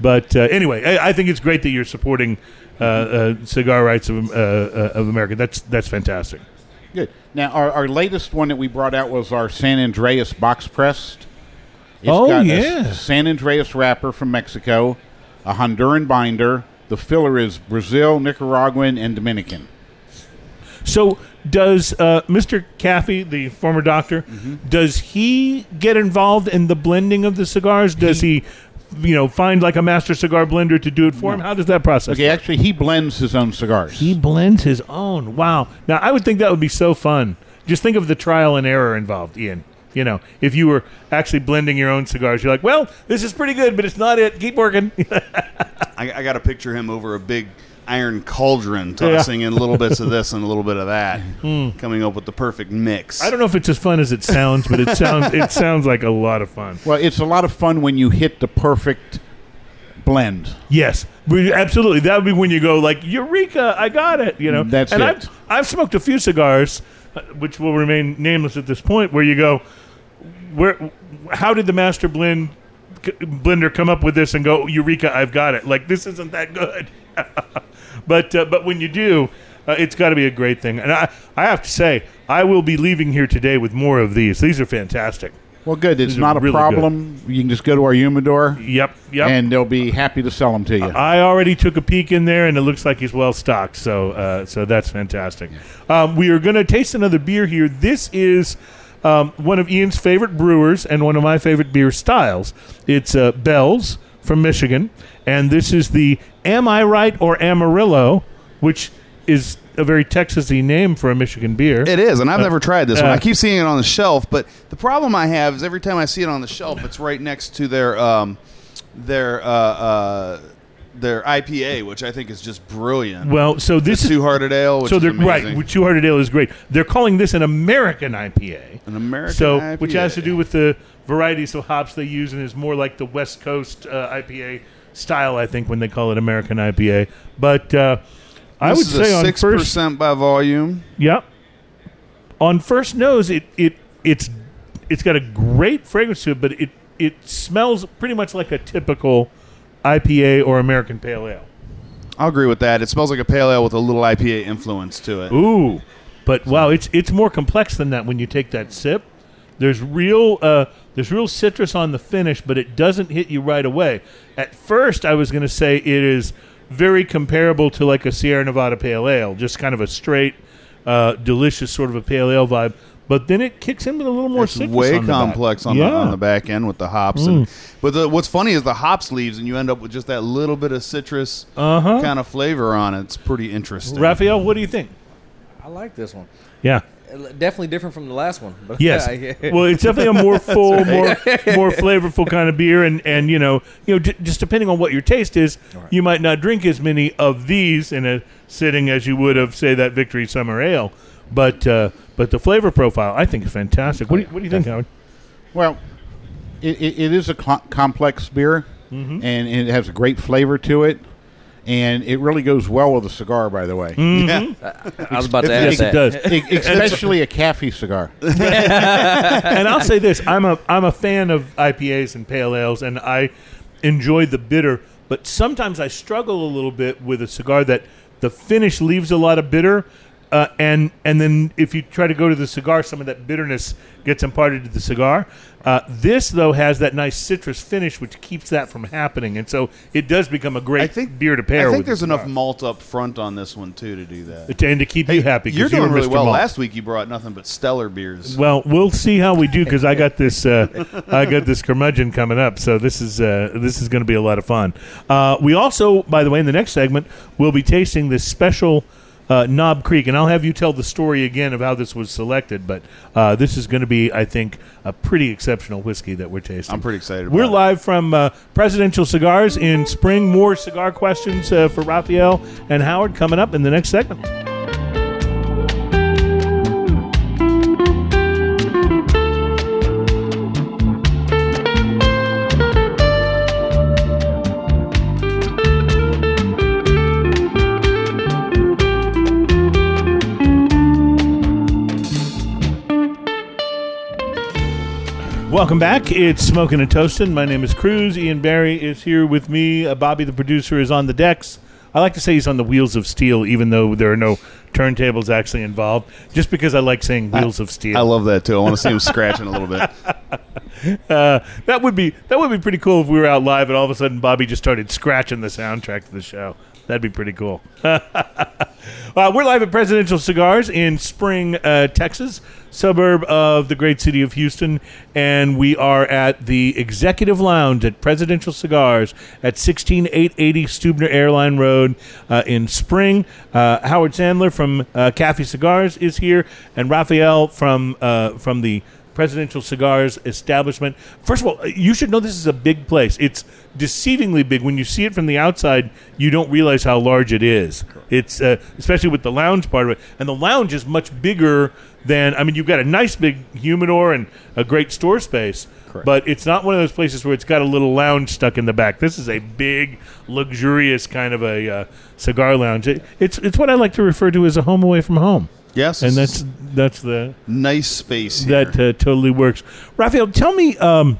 But uh, anyway, I, I think it's great that you're supporting uh, uh, cigar rights of, uh, uh, of America. That's that's fantastic.
Good. Now, our, our latest one that we brought out was our San Andreas box pressed. It's
Oh,
got a. San Andreas wrapper from Mexico, a Honduran binder. The filler is Brazil, Nicaraguan, and Dominican.
So does uh, Mr. Kafie, the former doctor,
Mm-hmm.
does he get involved in the blending of the cigars? Does he, you know, find like a master cigar blender to do it for him? How does that process?
Okay,
work?
actually, he blends his own cigars.
He blends his own. Wow. Now I would think that would be so fun. Just think of the trial and error involved, Ian. You know, if you were actually blending your own cigars, you're like, well, this is pretty good, but it's not it. Keep working.
I, I got to picture him over a big iron cauldron, tossing in little bits of this and a little bit of that, coming up with the perfect mix.
Hmm. I don't know if it's as fun as it sounds, but it sounds it sounds like a lot of fun.
well, it's a lot of fun when you hit the perfect blend.
Yes, We- absolutely. That would be when you go like Eureka! I got it. You know,
That's
and
it.
I've I've smoked a few cigars, uh, which will remain nameless at this point, where you go, where? How did the master blend c- blender come up with this and go Eureka! I've got it. Like this isn't that good. but uh, but when you do. Uh, it's got to be a great thing, and I, I have to say, I will be leaving here today with more of these. These are fantastic.
Well, good. It's
These are
not a
really
problem. You can just go to our humidor,
Yep, yep.
and they'll be happy to sell them to you.
I already took a peek in there, and it looks like he's well stocked. So, uh, so that's fantastic. Um, we are going to taste another beer here. This is um, one of Ian's favorite brewers and one of my favorite beer styles. It's uh, Bell's from Michigan, and this is the Am I Right or Amarillo, which is a very Texasy name for a Michigan beer.
It is, and I've never tried this one.
uh,
I keep seeing it on the shelf, but the problem I have is every time I see it on the shelf, it's right next to their um, their uh, uh, their IPA, which I think is just brilliant.
well, so this is
Two Hearted Ale, which
so they're right. Two Hearted Ale is great. They're calling this an American IPA.
An American
so
IPA.
which has to do with the varieties of hops they use and is more like the West Coast uh, IPA style, I think, when they call it American IPA. But uh, I would say on
six percent by volume.
yep, on first nose, it it it's it's got a great fragrance to it, but it it smells pretty much like a typical IPA or American Pale Ale.
I'll agree with that. It smells like a pale ale with a little IPA influence to it.
Ooh, but wow, it's it's more complex than that when you take that sip. There's real uh, there's real citrus on the finish, but it doesn't hit you right away. At first, I was going to say it is very comparable to like a Sierra Nevada Pale Ale, just kind of a straight, uh, delicious sort of a pale ale vibe. But then it kicks in with a little more
It's
citrus.
way
on the back.
complex on,
yeah. Mm.
the, on the back end with the hops. And, but the, what's funny is the hops leaves, and you end up with just that little bit of citrus
Uh-huh.
kind of flavor on it. It's pretty interesting.
Raphael, what do you think?
I like this one.
Yeah.
Definitely different from the last one. But
Yes.
yeah.
well, it's definitely a more full, more more flavorful kind of beer, and and you know, you know, j- just depending on what your taste is, you might not drink as many of these in a sitting as you would of say that Victory Summer Ale, but uh, but the flavor profile I think is fantastic. What do you, what do you think, Howard?
Well, it, it, it is a cl- complex beer,
Mm-hmm.
and it has a great flavor to it, and it really goes well with a cigar. By the way, mm-hmm.
Yeah.
I was about to ask
Yes, it
that.
does.
Especially a Kafie cigar.
and I'll say this: I'm a I'm a fan of IPAs and pale ales, and I enjoy the bitter. But sometimes I struggle a little bit with a cigar that the finish leaves a lot of bitter, uh, and and then if you try to go to the cigar, some of that bitterness gets imparted to the cigar. Uh, this though has that nice citrus finish, which keeps that from happening, and so it does become a great
I think
beer to pair.
I think there's
the
enough malt up front on this one too to do that.
and to keep you happy.
You're doing
were
really
Mr.
well.
Malt.
Last week you brought nothing but stellar beers.
Well, we'll see how we do because I got this. Uh, I got this curmudgeon coming up, so this is uh, this is going to be a lot of fun. Uh, we also, by the way, in the next segment, we'll be tasting this special. Uh, Knob Creek, and I'll have you tell the story again of how this was selected. But uh, this is going to be, I think, a pretty exceptional whiskey that we're tasting.
I'm pretty excited.
We're
about it.
live from uh, Presidential Cigars in spring. More cigar questions uh, for Raphael and Howard coming up in the next segment. Welcome back. It's Smoking and Toasting. My name is Cruz. Ian Barry is here with me. Uh, Bobby, the producer, is on the decks. I like to say he's on the wheels of steel, even though there are no turntables actually involved, just because I like saying wheels of steel.
I love that too. I want to see him scratching a little bit.
Uh, that would be that would be pretty cool if we were out live and all of a sudden Bobby just started scratching the soundtrack to the show. That'd be pretty cool. uh, we're live at Presidential Cigars in Spring, uh, Texas, suburb of the great city of Houston, and we are at the Executive Lounge at Presidential Cigars at 16880 Stuebner Airline Road uh, in Spring. Uh, Howard Sandler from uh, Kafie Cigars is here, and Raphael from uh, from the Presidential Cigars establishment. First of all, you should know this is a big place. It's deceivingly big. When you see it from the outside, you don't realize how large it is. It's uh, especially with the lounge part of it, and the lounge is much bigger than. I mean, you've got a nice big humidor and a great store space. Correct. But it's not one of those places where it's got a little lounge stuck in the back. This is a big, luxurious kind of a uh, cigar lounge. It, it's it's what I like to refer to as a home away from home,
Yes,
and that's that's the
nice space. Here.
that uh, totally works. Raphael, tell me, um,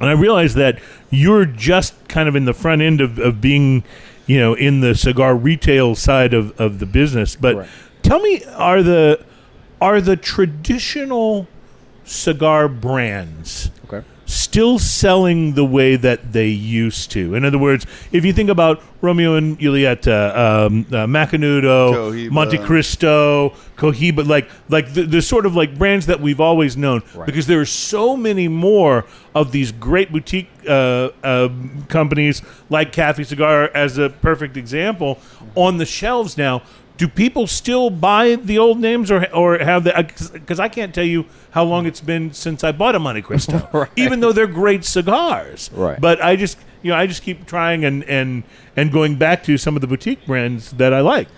and I realize that you're just kind of in the front end of, of being, you know, in the cigar retail side of, of the business. But
Right.
tell me, are the are the traditional cigar brands. Still selling the way that they used to. In other words, if you think about Romeo and Julieta, um, uh, Macanudo,
Cohiba.
Montecristo, Cohiba, like like the, the sort of like brands that we've always known, because there are so many more of these great boutique uh, uh, companies like Kafie Cigar as a perfect example on the shelves now. Do people still buy the old names, or or have the? Because I can't tell you how long it's been since I bought a Montecristo,
Right.
even though they're great cigars.
Right.
But I just you know I just keep trying and and and going back to some of the boutique brands that I like.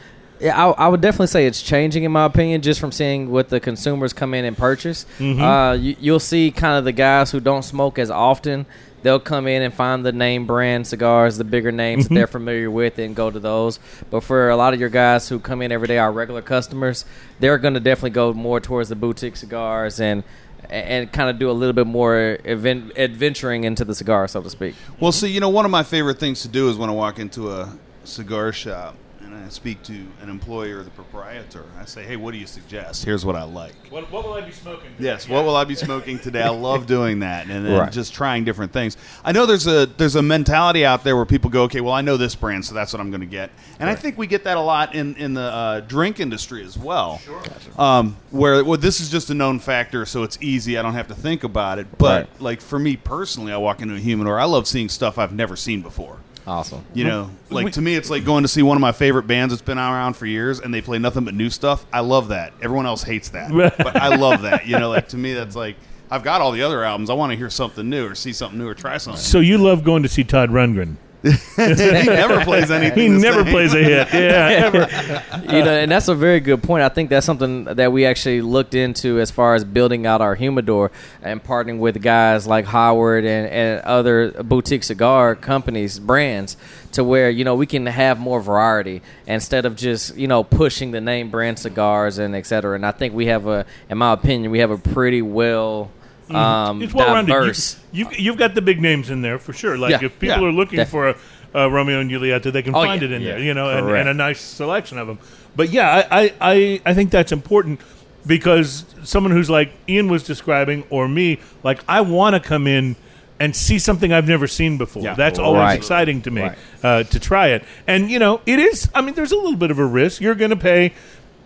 Yeah, I, I would definitely say it's changing in my opinion, just from seeing what the consumers come in and purchase. Uh, you, you'll see kind of the guys who don't smoke as often. They'll come in and find the name brand cigars, the bigger names that mm-hmm. they're familiar with, and go to those. But for a lot of your guys who come in every day, our regular customers, they're going to definitely go more towards the boutique cigars and and kind of do a little bit more event, adventuring into the cigar, so to speak.
Well, see, you know, one of my favorite things to do is when I walk into a cigar shop and I speak to an employer or the proprietor. I say, "Hey, what do you suggest? Here's what I like."
What, what will I be smoking?
Yes, what will I be smoking today? I love doing that and then
Right.
just trying different things. I know there's a there's a mentality out there where people go, okay, well I know this brand, so that's what I'm going to get. And I think we get that a lot in in the uh, drink industry as well. Sure. Um, where well, this is just a known factor, so it's easy. I don't have to think about it. But
Right.
like for me personally, I walk into a humidor. I love seeing stuff I've never seen before.
Awesome.
You know, like to me, it's like going to see one of my favorite bands that's been around for years, and they play nothing but new stuff. I love that. Everyone else hates that, but I love that. You know, like to me, that's like I've got all the other albums. I want to hear something new or see something new or try something.
So you love going to see Todd Rundgren?
he never plays anything.
He
the
never
same.
plays a hit. Yeah, ever.
you know, and that's a very good point. I think that's something that we actually looked into as far as building out our humidor and partnering with guys like Howard and, and other boutique cigar companies, brands, to where you know we can have more variety instead of just you know pushing the name brand cigars and et cetera. And I think we have a, in my opinion, we have a pretty well. Um,
it's well rounded. You, you, you've got the big names in there for sure. Like
Yeah,
if people
yeah,
are looking
definitely.
for uh, Romeo and Julieta, they can
Oh,
find
yeah,
it in there, you know, and, and a nice selection of them. But yeah, I, I, I, think that's important because someone who's like Ian was describing, or me, like I want to come in and see something I've never seen before.
Yeah.
That's always
Right.
exciting to me
Right.
uh, to try it. And you know, it is. I mean, there's a little bit of a risk. You're going to pay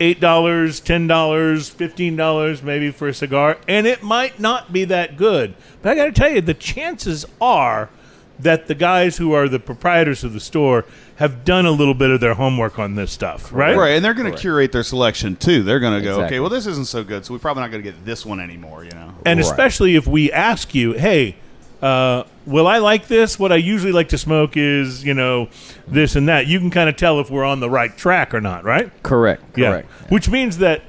eight dollars, ten dollars, fifteen dollars, maybe for a cigar, and it might not be that good. But I got to tell you, the chances are that the guys who are the proprietors of the store have done a little bit of their homework on this stuff, right?
Right, and they're going to curate their selection too. They're going to go,
Exactly.
okay, well, this isn't so good, so we're probably not going to get this one anymore. You know,
And
Right.
especially if we ask you, hey, uh, will I like this? What I usually like to smoke is, you know, this and that. You can kind of tell if we're on the right track or not, right?
Correct.
Yeah.
Correct.
Which means that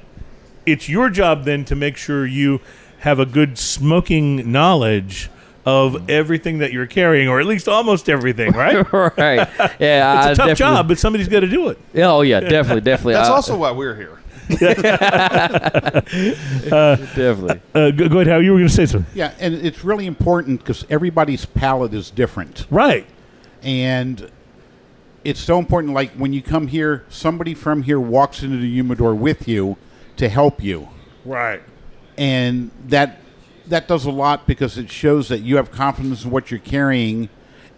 it's your job then to make sure you have a good smoking knowledge of everything that you're carrying, or at least almost everything, right?
right. Yeah.
It's a tough job, but somebody's got to do it.
Yeah, oh yeah, definitely, definitely.
that's
Uh,
also why we're here.
definitely.
Uh, go, go ahead, How You were going to say something,
Yeah, and it's really important because everybody's palate is different.
right?
and it's so important like when you come here somebody from here walks into the humidor with you to help you
Right.
and that that does a lot because it shows that you have confidence in what you're carrying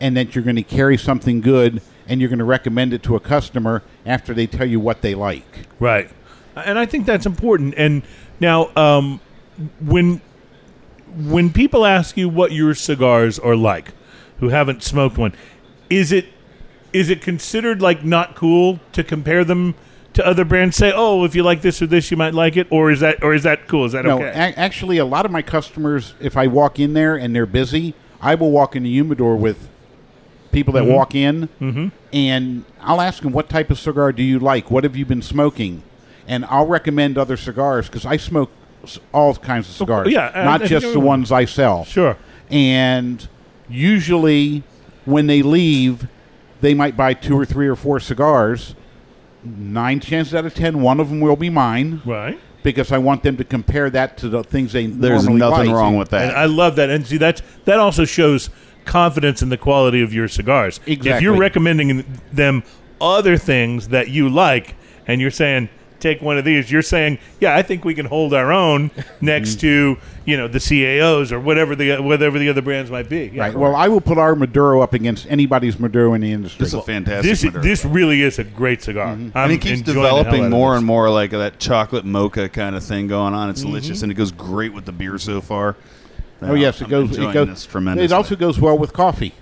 and that you're going to carry something good and you're going to recommend it to a customer after they tell you what they like
Right. And I think that's important. And now, um, when when people ask you what your cigars are like, who haven't smoked one, is it is it considered like not cool to compare them to other brands? Say, oh, if you like this or this, you might like it, or is that or is that cool? Is that
no
okay?
a- actually a lot of my customers if i walk in there and they're busy i will walk in the humidor with people that walk in
Mm-hmm.
and i'll ask them what type of cigar do you like what have you been smoking and i'll recommend other cigars because i smoke all kinds of cigars
yeah,
not
I
just
think
the
everyone-
ones i sell
sure.
and usually when they leave they might buy two or three or four cigars nine chances out of ten one of them will be mine
Right.
because I want them to compare that to the things they
There's
normally
nothing
like.
wrong with that.
And I love that. And see, that's that also shows confidence in the quality of your cigars.
Exactly.
If you're recommending them other things that you like, and you're saying take one of these, you're saying, yeah, I think we can hold our own next to you know the CAOs or whatever the whatever the other brands might be. Yeah.
Right. Well, I will put our Maduro up against anybody's Maduro in the industry.
This is a fantastic.
this
Maduro.
this really is a great cigar. I'm
and it keeps
enjoying the hell out
developing more and more like that chocolate mocha kind of thing going on. It's
Mm-hmm.
delicious, and it goes great with the beer so far.
oh yes, it
I'm
goes. It
enjoying
goes.
this tremendously.
It also goes well with coffee.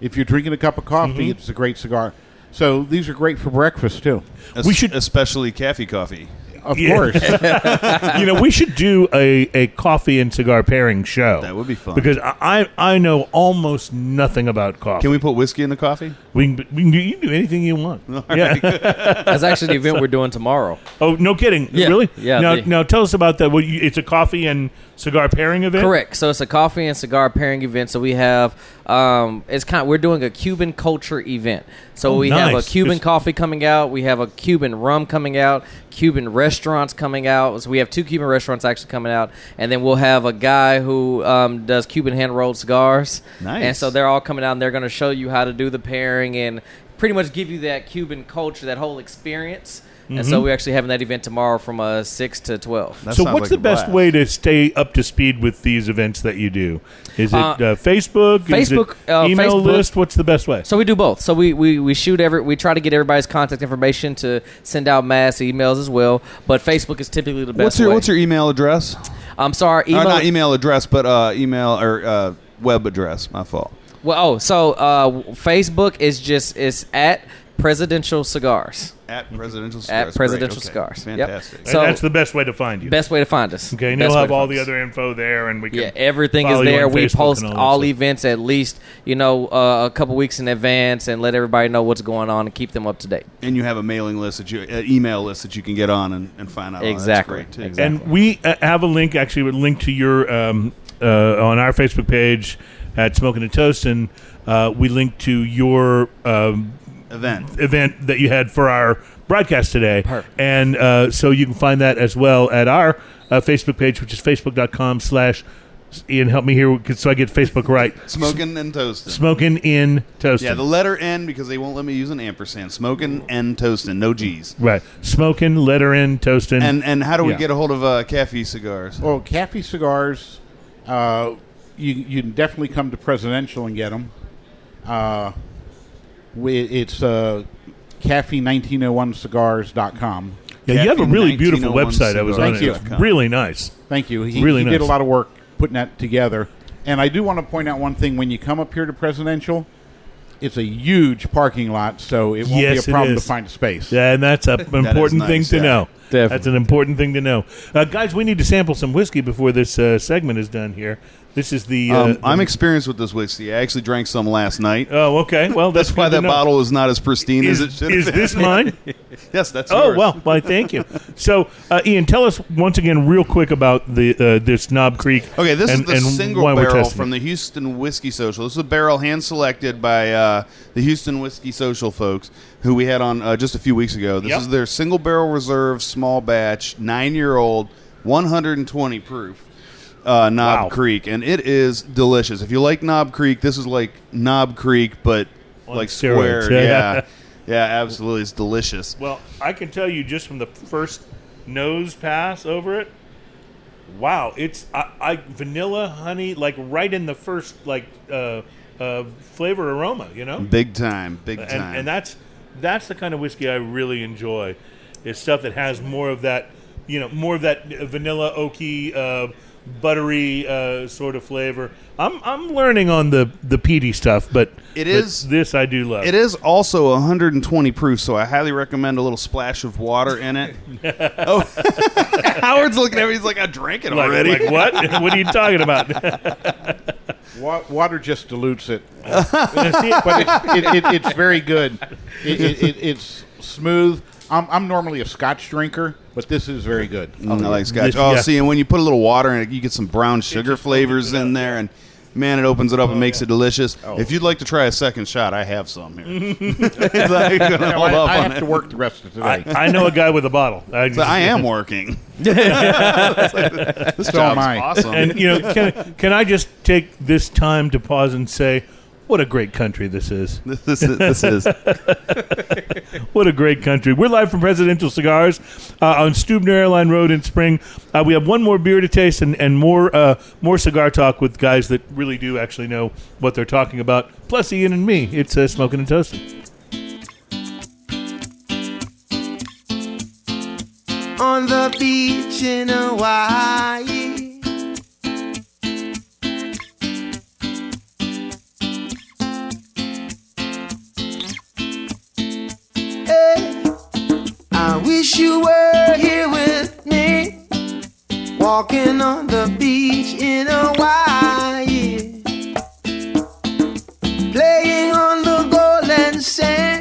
If you're drinking a cup of coffee,
Mm-hmm.
it's a great cigar. So these are great for breakfast too.
Es-
we should-
especially cafe coffee.
Of
Yeah.
course.
you know, we should do a, a coffee and cigar pairing show.
That would be fun.
because I I I know almost nothing about coffee.
Can we put whiskey in the coffee?
We can, we can do, you can do anything you want. Yeah.
That's actually the event we're doing tomorrow.
oh, no kidding.
Yeah.
Really?
Yeah,
Now,
the-
now tell us about that. What you, it's a coffee and cigar pairing event.
Correct. So it's a coffee and cigar pairing event. So we have um, it's kind. of, we're doing a Cuban culture event. So
Oh,
we have a. Cuban
It's-
coffee coming out. We have a Cuban rum coming out. Cuban restaurants coming out. So we have two Cuban restaurants actually coming out, and then we'll have a guy who um, does Cuban hand rolled cigars.
Nice.
And so they're all coming out, and they're going to show you how to do the pairing and pretty much give you that Cuban culture, that whole experience. And
Mm-hmm.
so we're actually having that event tomorrow from uh, six to twelve.
That
so, what's
like
the best
blast.
way to stay up to speed with these events that you do? Is it
Uh,
uh, Facebook? Is it
Facebook, uh,
email
Facebook.
list? What's the best way?
So we do both. So we, we, we shoot every we try to get everybody's contact information to send out mass emails as well. But Facebook is typically the best
What's your
way.
What's your email address?
I'm sorry, email.
not email address, but uh, email or uh, web address. My fault.
well, oh, so uh, Facebook is just is at Presidential Cigars.
At presidential cigars.
At Presidential
Great, okay.
Cigars. Yep.
Fantastic.
And
so-
that's the best way to find you.
Best way to find us.
okay, and
Best
you'll have all the
us.
other info there, and we can
Yeah, everything is there. We
Facebook
post
all
all events at least you know uh, a couple weeks in advance and let everybody know what's going on and keep them up to date.
And you have a mailing list that you, an email list that you can get on and, and find out. Oh, that's
Exactly.
great, too.
Exactly.
And we uh, have a link, actually, a link to your um, uh, on our Facebook page at Smoking and Toast, and uh, we link to your um,
Event.
event that you had for our broadcast today.
Perfect.
And uh, so you can find that as well at our uh, Facebook page, which is facebook.com slash Ian, help me here so I get Facebook right.
Smoking and toasting.
Smoking in toasting.
Yeah, the letter N because they won't let me use an ampersand. Smoking and toasting, no G's.
right. Smoking, letter in, toasting.
And and how do we
Yeah.
get a hold of uh, Kafie Cigars?
Well, Kafie cigars, uh, you you can definitely come to Presidential and get them. Uh, we, it's uh, kafie1901cigars.com.
yeah, you have a really beautiful
1901
website. I was on
Thank
it.
you.
It's really nice.
Thank you. He,
Really
he did a lot of work putting that together. And I do want to point out one thing: when you come up here to Presidential, it's a huge parking lot, so it won't
Yes,
be a problem to find a space.
Yeah, and that's an important
nice,
thing to
yeah.
know.
Definitely.
That's an important thing to know. Uh, guys, we need to sample some whiskey before this uh, segment is done here. This is the. Uh,
Um, I'm experienced with this whiskey. I actually drank some last night.
Oh, okay. Well, that's,
That's why that
know.
bottle is not as pristine
is,
as it should
is
have been.
this mine?
yes, that's
Oh
yours.
well, why thank you. So, uh, Ian, tell us once again, real quick, about the uh, this Knob Creek.
Okay, this
and,
is the
and
single
why
barrel from the Houston Whiskey Social. This is a barrel hand selected by uh, the Houston Whiskey Social folks who we had on uh, just a few weeks ago. This
Yep.
is their single barrel reserve small batch, nine year old, 120 proof. Uh, Knob
Wow.
Creek, and it is delicious. If you like Knob Creek, this is like Knob Creek, but
On
like
steroids.
squared. Yeah, yeah, absolutely, it's delicious.
Well, I can tell you just from the first nose pass over it. Wow, it's I, I vanilla honey like right in the first like uh, uh, flavor aroma, you know.
Big time, big time.
and, and that's that's the kind of whiskey I really enjoy. Is stuff that has more of that, you know, more of that vanilla oaky, uh, buttery uh, sort of flavor. I'm I'm learning on the the peaty stuff, but
it is but
this I do love.
It is also 120 proof, so I highly recommend a little splash of water in it. oh, Howard's looking at me. He's like, I drank it
like,
already.
like what? what are you talking about?
Wa- water just dilutes it, but it's, it, it, it's very good. It, it, it, it's smooth. I'm, I'm normally a Scotch drinker, but this is very good.
Mm, I like scotch.
This-
oh,
yeah.
see, and when you put a little water in it, you get some brown sugar flavors in there, and man, it opens it up and makes oh,
yeah.
it delicious.
Oh.
If you'd like to try a second shot, I have some here. It's like, gonna hold
I,
up
I
on
have
it.
to work the rest of today.
I know a guy with a bottle. I,
But I am working. this
So am
job's
I.
awesome.
and you know, can can I just take this time to pause and say, what a great country this is.
this, is, this is
What a great country. We're live from Presidential Cigars uh, on Stuebner Airline Road in Spring. Uh, we have one more beer to taste and, and more uh, more cigar talk with guys that really do actually know what they're talking about. Plus Ian and me. It's uh, Smoking and Toasting.
on the beach in Hawaii. Wish you were here with me, walking on the beach in Hawaii, playing on the golden sand.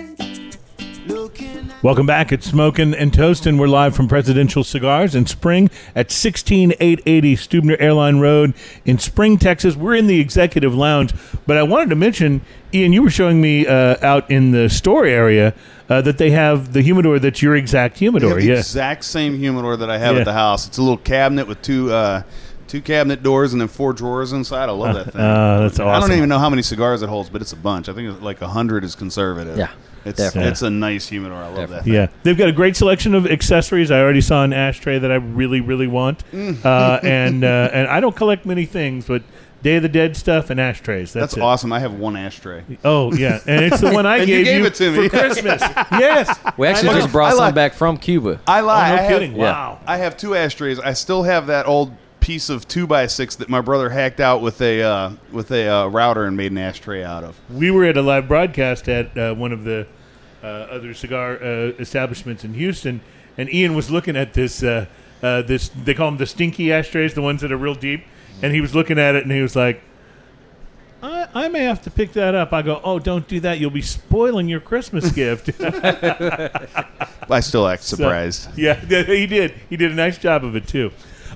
Looking at
Welcome back. It's Smoking and Toasting. We're live from Presidential Cigars in Spring at 16880 Stuebner Airline Road in Spring, Texas. We're in the executive lounge, but I wanted to mention, Ian, you were showing me uh, out in the store area uh, that they have the humidor that's your exact
They have
humidor.
the
Yeah.
exact same humidor that I have
Yeah.
at the house. It's a little cabinet with two uh, two cabinet doors and then four drawers inside. I love that thing.
Uh, that's
I
awesome.
don't even know how many cigars it holds, but it's a bunch. I think it's like hundred is conservative.
Yeah,
it's
definitely.
it's a nice humidor. I love that.
Definitely.
Thing.
Yeah, they've got a great selection of accessories. I already saw an ashtray that I really, really want,
Mm.
uh, and uh, and I don't collect many things, but Day of the Dead stuff and ashtrays. That's,
That's
it.
awesome. I have one ashtray.
Oh yeah, and it's the one I
And you
gave,
gave it to me.
for Christmas. yes,
We actually
I know.
just brought
I
some
like-
back from Cuba.
I
Oh,
lie.
no
I have,
kidding!
yeah.
Wow.
I have two ashtrays. I still have that old piece of two by six that my brother hacked out with a uh, with a uh, router and made an ashtray out of.
We were at a live broadcast at uh, one of the uh, other cigar uh, establishments in Houston, and Ian was looking at this. Uh, uh, this they call them the stinky ashtrays, the ones that are real deep, and he was looking at it and he was like. I, I may have to pick that up. I go, oh, don't do that. You'll be spoiling your Christmas gift.
I still act
So,
surprised.
yeah, he did. He did a nice job of it too.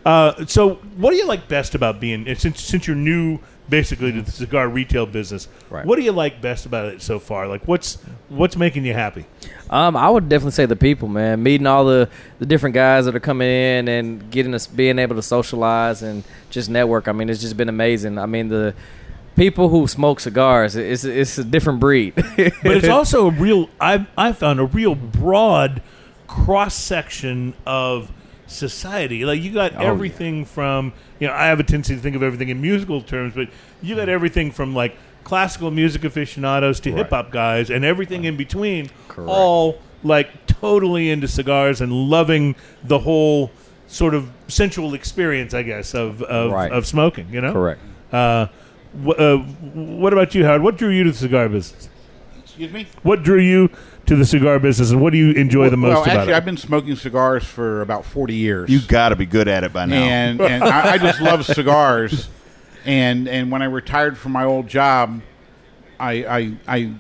Uh, so, what do you like best about being since since you're new, basically, to the cigar retail business?
Right.
What do you like best about it so far? Like, what's what's making you happy?
Um, I would definitely say the people, man. Meeting all the, the different guys that are coming in and getting us being able to socialize and just network. I mean, it's just been amazing. I mean, the people who smoke cigars, it's it's a different breed.
But it's also a real. I I found a real broad cross section of society. Like you got
Oh, yeah.
everything from you know I have a tendency to think of everything in musical terms, but you got everything from like classical music aficionados to hip hop guys and everything in between,
Correct.
all like totally into cigars and loving the whole sort of sensual experience, I guess, of of,
Right.
of smoking. You know,
Correct.
Uh, wh- uh, what about you, Howard? What drew you to the cigar business?
Excuse me.
What drew you to the cigar business, and what do you enjoy the most
well,
about
actually,
it?
I've been smoking cigars for about forty years.
You've got to be good at it by now.
and and I, I just love cigars. And and when I retired from my old job, I I, I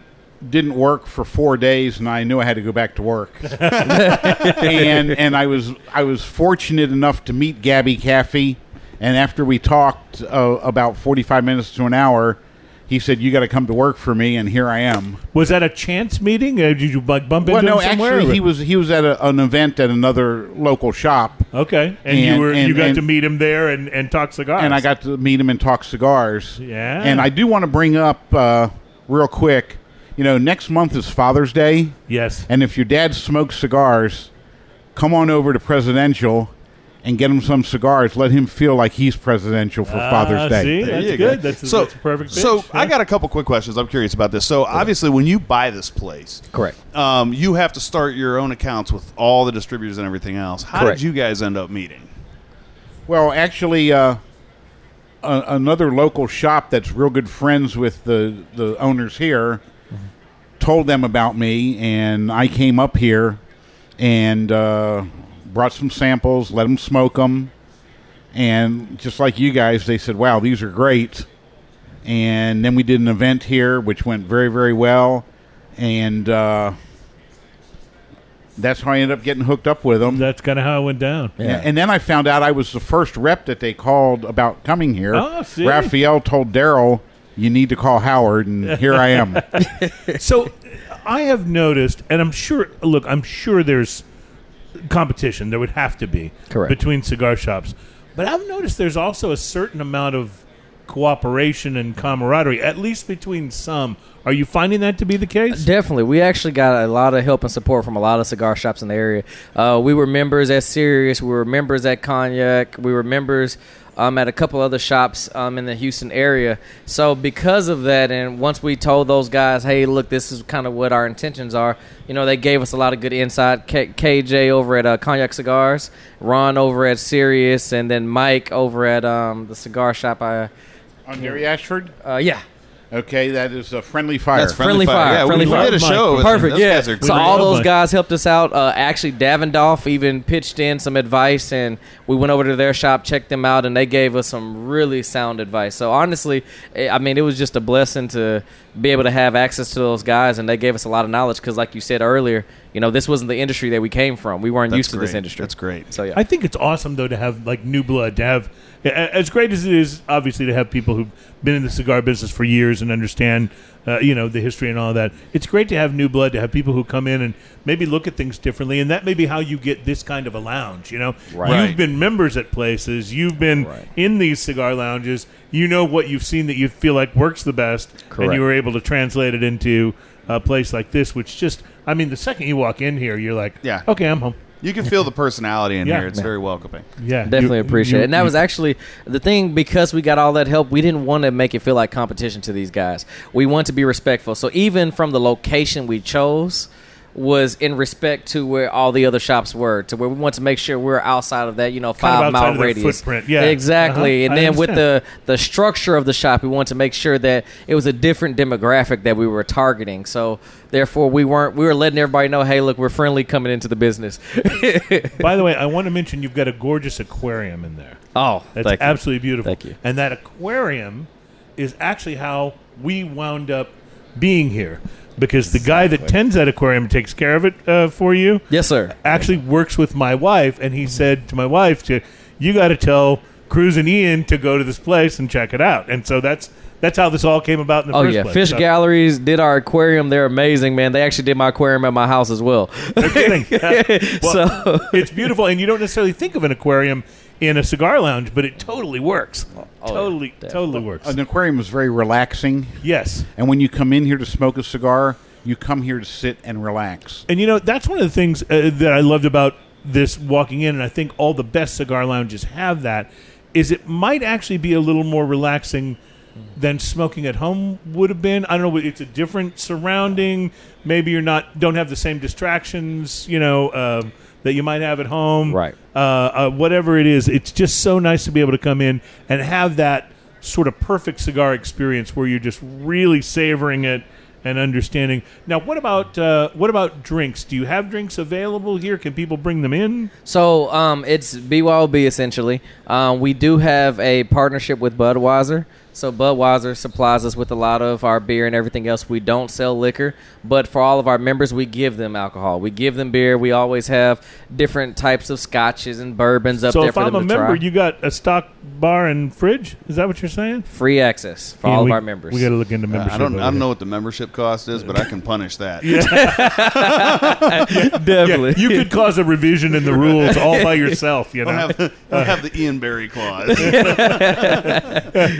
didn't work for four days, and I knew I had to go back to work. and and I was I was fortunate enough to meet Gabby Kafie, and after we talked uh, about forty five minutes to an hour. He said, "You got to come to work for me," and here I am.
was that a chance meeting? Uh, did you like bump
Well,
into
no,
him somewhere?
actually, he was he was at a, an event at another local shop,
okay, and, you
and-
were you got
and-
to meet him there and, and talk cigars.
and I got to meet him and talk cigars.
Yeah.
And I do want to bring up uh, real quick. You know, next month is Father's Day,
yes.
and if your dad smokes cigars, come on over to Presidential and get him some cigars. Let him feel like he's presidential for
Ah,
Father's Day.
See,
There
that's good.
go.
That's,
so,
that's a perfect.
So
pitch.
I got a couple quick questions. I'm curious about this. So obviously, when you buy this place,
Correct.
um, you have to start your own accounts with all the distributors and everything else. How
Correct.
did you guys end up meeting?
Well, actually, uh, a- another local shop that's real good friends with the the owners here told them about me, and I came up here and uh, brought some samples, let them smoke them, and just like you guys, they said, "Wow, these are great." And then we did an event here, which went very, very well, and uh, that's how I ended up getting hooked up with them.
that's kind of how it went down.
Yeah.
And then I found out I was the first rep that they called about coming here.
Oh, see?
Raphael told Daryl, "You need to call Howard," and here I am.
so I have noticed, and I'm sure. Look, I'm sure there's competition. There would have to be
Correct.
between cigar shops, but I've noticed there's also a certain amount of cooperation and camaraderie, at least between some. Are you finding that to be the case?
Definitely. We actually got a lot of help and support from a lot of cigar shops in the area. Uh, we were members at Serious. We were members at Cognac. We were members um, at a couple other shops um, in the Houston area. So because of that, and once we told those guys, hey, look, this is kind of what our intentions are, you know, they gave us a lot of good insight. K- KJ over at uh, Cognac Cigars, Ron over at Serious, and then Mike over at um, the cigar shop. I,
On Gary Ashford.
uh, yeah.
Okay, that is a friendly fire.
That's
Friendly Fire.
Yeah,
Friendly
we,
Fire.
did a show. with
Perfect.
Those
yeah.
guys are
So
great.
all those
Mike.
guys helped us out. Uh, actually, Davidoff even pitched in some advice, and we went over to their shop, checked them out, and they gave us some really sound advice. So honestly, eh, I mean, it was just a blessing to be able to have access to those guys, and they gave us a lot of knowledge. Because, like you said earlier, you know, this wasn't the industry that we came from. We weren't
That's
used to this industry.
That's great.
So yeah,
I think it's awesome though to have like new blood to have as great as it is obviously to have people who've been in the cigar business for years and understand uh, you know the history and all that it's great to have new blood to have people who come in and maybe look at things differently and that may be how you get this kind of a lounge you know
Right.
you've been members at places you've been
Right.
in these cigar lounges you know what you've seen that you feel like works the best and you were able to translate it into a place like this which just i mean the second you walk in here you're like
Yeah.
okay i'm home
You can feel the personality in
Yeah.
here. It's very welcoming.
yeah
Definitely
you-
appreciate
you-
it. And that
you-
was actually the thing because we got all that help, we didn't want to make it feel like competition to these guys. We want to be respectful. So even from the location we chose was in respect to where all the other shops were, to where we want to make sure we're outside of that, you know,
Kind of
five mile
of their
radius.
footprint, yeah.
Exactly.
Uh-huh.
And
I
then with the the structure of the shop, we want to make sure that it was a different demographic that we were targeting. So therefore we weren't we were letting everybody know, hey, look, we're friendly coming into the business.
By the way, I want to mention you've got a gorgeous aquarium in there.
oh,
That's absolutely beautiful.
Thank you.
And that aquarium is actually how we wound up being here because the guy that tends that aquarium and takes care of it uh, for you
Yes, sir.
actually works with my wife, and he said to my wife to you got to tell Cruz and Ian to go to this place and check it out. And so that's that's how this all came about in the
Oh
first
yeah,
place.
fish
So-
galleries did our aquarium. They're amazing, man. They actually did my aquarium at my house as well.
No kidding. Well,
so
it's beautiful, and you don't necessarily think of an aquarium in a cigar lounge, but it totally works.
Oh,
totally,
definitely.
totally works.
An aquarium is very relaxing,
yes.
and when you come in here to smoke a cigar, you come here to sit and relax.
And you know, that's one of the things uh, that I loved about this walking in, and I think all the best cigar lounges have that, is it might actually be a little more relaxing than smoking at home would have been. I don't know, it's a different surrounding. Maybe you're not don't have the same distractions, you know, um that you might have at home.
Right.
Uh, uh, whatever it is, it's just so nice to be able to come in and have that sort of perfect cigar experience where you're just really savoring it and understanding. Now, what about uh, what about drinks? Do you have drinks available here? Can people bring them in?
So um, it's BYOB essentially. Um, we do have a partnership with Budweiser. So Budweiser supplies us with a lot of our beer and everything else. We don't sell liquor, but for all of our members, we give them alcohol. We give them beer. We always have different types of scotches and bourbons up
so
there
if
for
I'm
them
a
to
member,
try.
you got a stock bar and fridge. Is that what you're saying?
Free access for
Yeah,
all
we-
of our members.
We got to look into
Uh,
membership.
I don't.
over
I don't
here.
know what the membership cost is, but I can punish that.
Definitely.
Yeah, you could cause a revision in the rules all by yourself. You know.
I don't have, don't have the Ian Barry clause.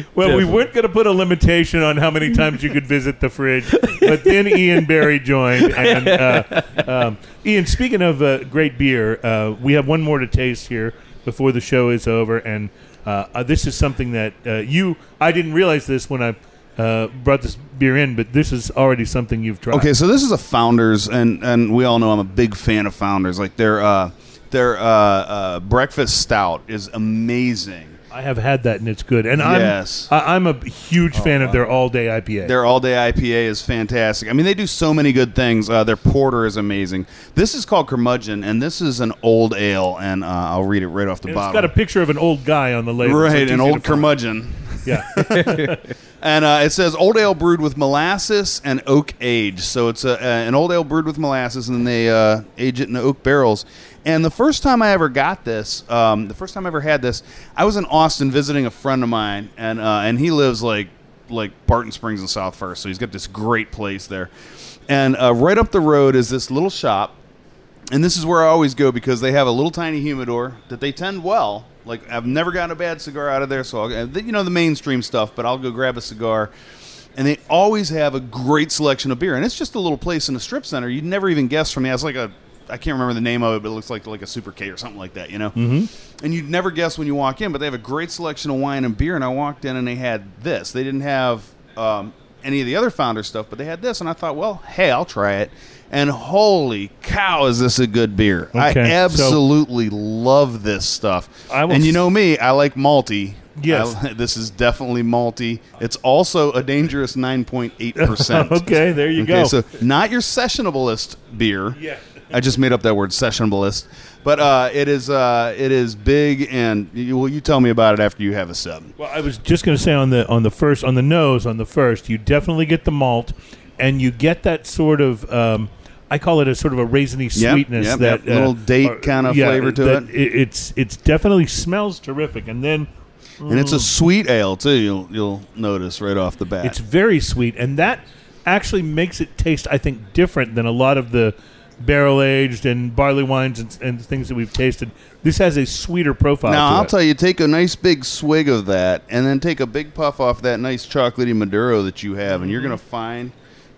Well, we weren't going to put a limitation on how many times you could visit the fridge, but then Ian Barry joined. And uh, um, Ian, speaking of uh, great beer, uh, we have one more to taste here before the show is over, and uh, uh, this is something that uh, you. I didn't realize this when I uh, brought this beer in, but this is already something you've tried.
Okay, so this is a Founders, and and we all know I'm a big fan of Founders. Like their uh, their uh, uh, breakfast stout is amazing.
I have had that, and it's good. And
Yes.
I'm I, I'm a huge fan of their all day IPA.
Their all day IPA is fantastic. I mean, they do so many good things. Uh, their porter is amazing. This is called Curmudgeon, and this is an old ale, and uh, I'll read it right off the
And it's
bottom.
got a picture of an old guy on the label. so
right, an old
find.
curmudgeon.
Yeah.
And uh, it says old ale brewed with molasses and oak age. So it's a, uh, an old ale brewed with molasses, and then they uh, age it in oak barrels. And the first time I ever got this, um, the first time I ever had this, I was in Austin visiting a friend of mine, and uh, and he lives like like Barton Springs in South First, so he's got this great place there. And uh, right up the road is this little shop and this is where I always go because they have a little tiny humidor that they tend well. Like I've never gotten a bad cigar out of there, so I'll, you know the mainstream stuff. But I'll go grab a cigar, and they always have a great selection of beer. And it's just a little place in a strip center. You'd never even guess from me. It's like a I can't remember the name of it, but it looks like like a Super K or something like that, you know. Mm-hmm. And you'd never guess when you walk in, but they have a great selection of wine and beer. And I walked in and they had this. They didn't have um, any of the other founder stuff, but they had this, and I thought, well, hey, I'll try it. And holy cow, is this a good beer? I
Okay, so-
absolutely love this stuff.
I
and you know me, I like malty.
Yes.
I- this is definitely malty. It's also a dangerous 9.8%.
okay, there you go.
So not your sessionablest beer.
Yeah.
I just made up that word sessionablest, but uh, it is uh, it is big, and you, well, you tell me about it after you have a sip.
Well, I was just going to say on the on the first on the nose on the first, you definitely get the malt, and you get that sort of. Um, I call it a sort of a raisiny sweetness
yep,
that uh,
yep. Little date
or-
kinda
yeah,
flavor to
that
it.
It's it's definitely smells terrific, and then
And it's a sweet ale too. You'll you'll notice right off the bat.
it's very sweet, and that actually makes it taste, I think, different than a lot of the barrel aged and barley wines and, and things that we've tasted. This has a sweeter profile.
now
to
I'll
it.
tell you, take a nice big swig of that, and then take a big puff off that nice chocolatey Maduro that you have, and you're going to find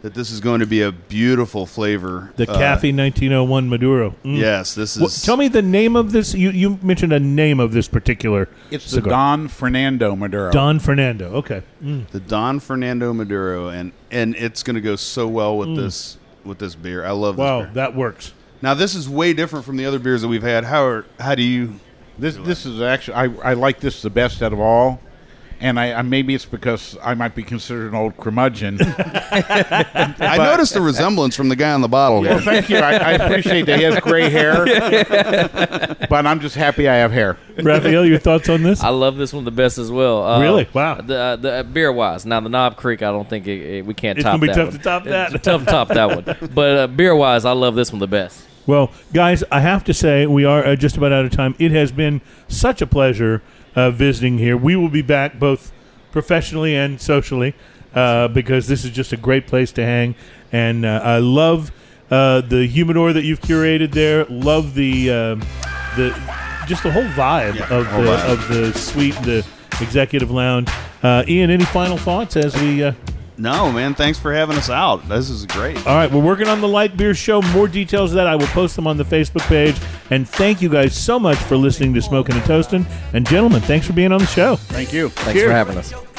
that this is going to be a beautiful flavor.
the
Uh,
Kafie 1901 Maduro. Mm.
Yes, this is.
What, tell me the name of this. You you mentioned a name of this particular.
It's the. Don Fernando Maduro.
Don Fernando. Okay. Mm.
the Don Fernando Maduro, and and it's going to go so well with this with this beer. I love this.
Wow,
beer.
that works.
Now this is way different from the other beers that we've had. How are, how do you?
This this is actually I, I like this the best out of all, and I, I maybe it's because I might be considered an old curmudgeon.
I noticed the resemblance from the guy on the bottle.
well, thank you. I, I appreciate that he has gray hair, but I'm just happy I have hair.
Raphael, your thoughts on this?
I love this one the best as well. Uh,
Really? Wow.
The, uh, the uh, beer wise, now the Knob Creek, I don't think it, it- we can't
It's
top
gonna be
that.
tough
one.
to top that.
It's tough to top that one. But uh, beer wise, I love this one the best.
Well, guys, I have to say we are uh, just about out of time. It has been such a pleasure uh, visiting here. We will be back both professionally and socially uh, because this is just a great place to hang, and uh, I love uh, the humidor that you've curated there. Love the um the just the whole vibe
Yeah,
of
whole
the
vibe.
of the suite, the executive lounge. Uh, Ian, any final thoughts as we?
No, man. Thanks for having us out. This is great.
All right, we're working on the Light Beer Show. More details of that, I will post them on the Facebook page. And thank you guys so much for listening to Smoking and Toasting. And gentlemen, thanks for being on the show.
Thank you.
Thanks
Cheers.
for having us.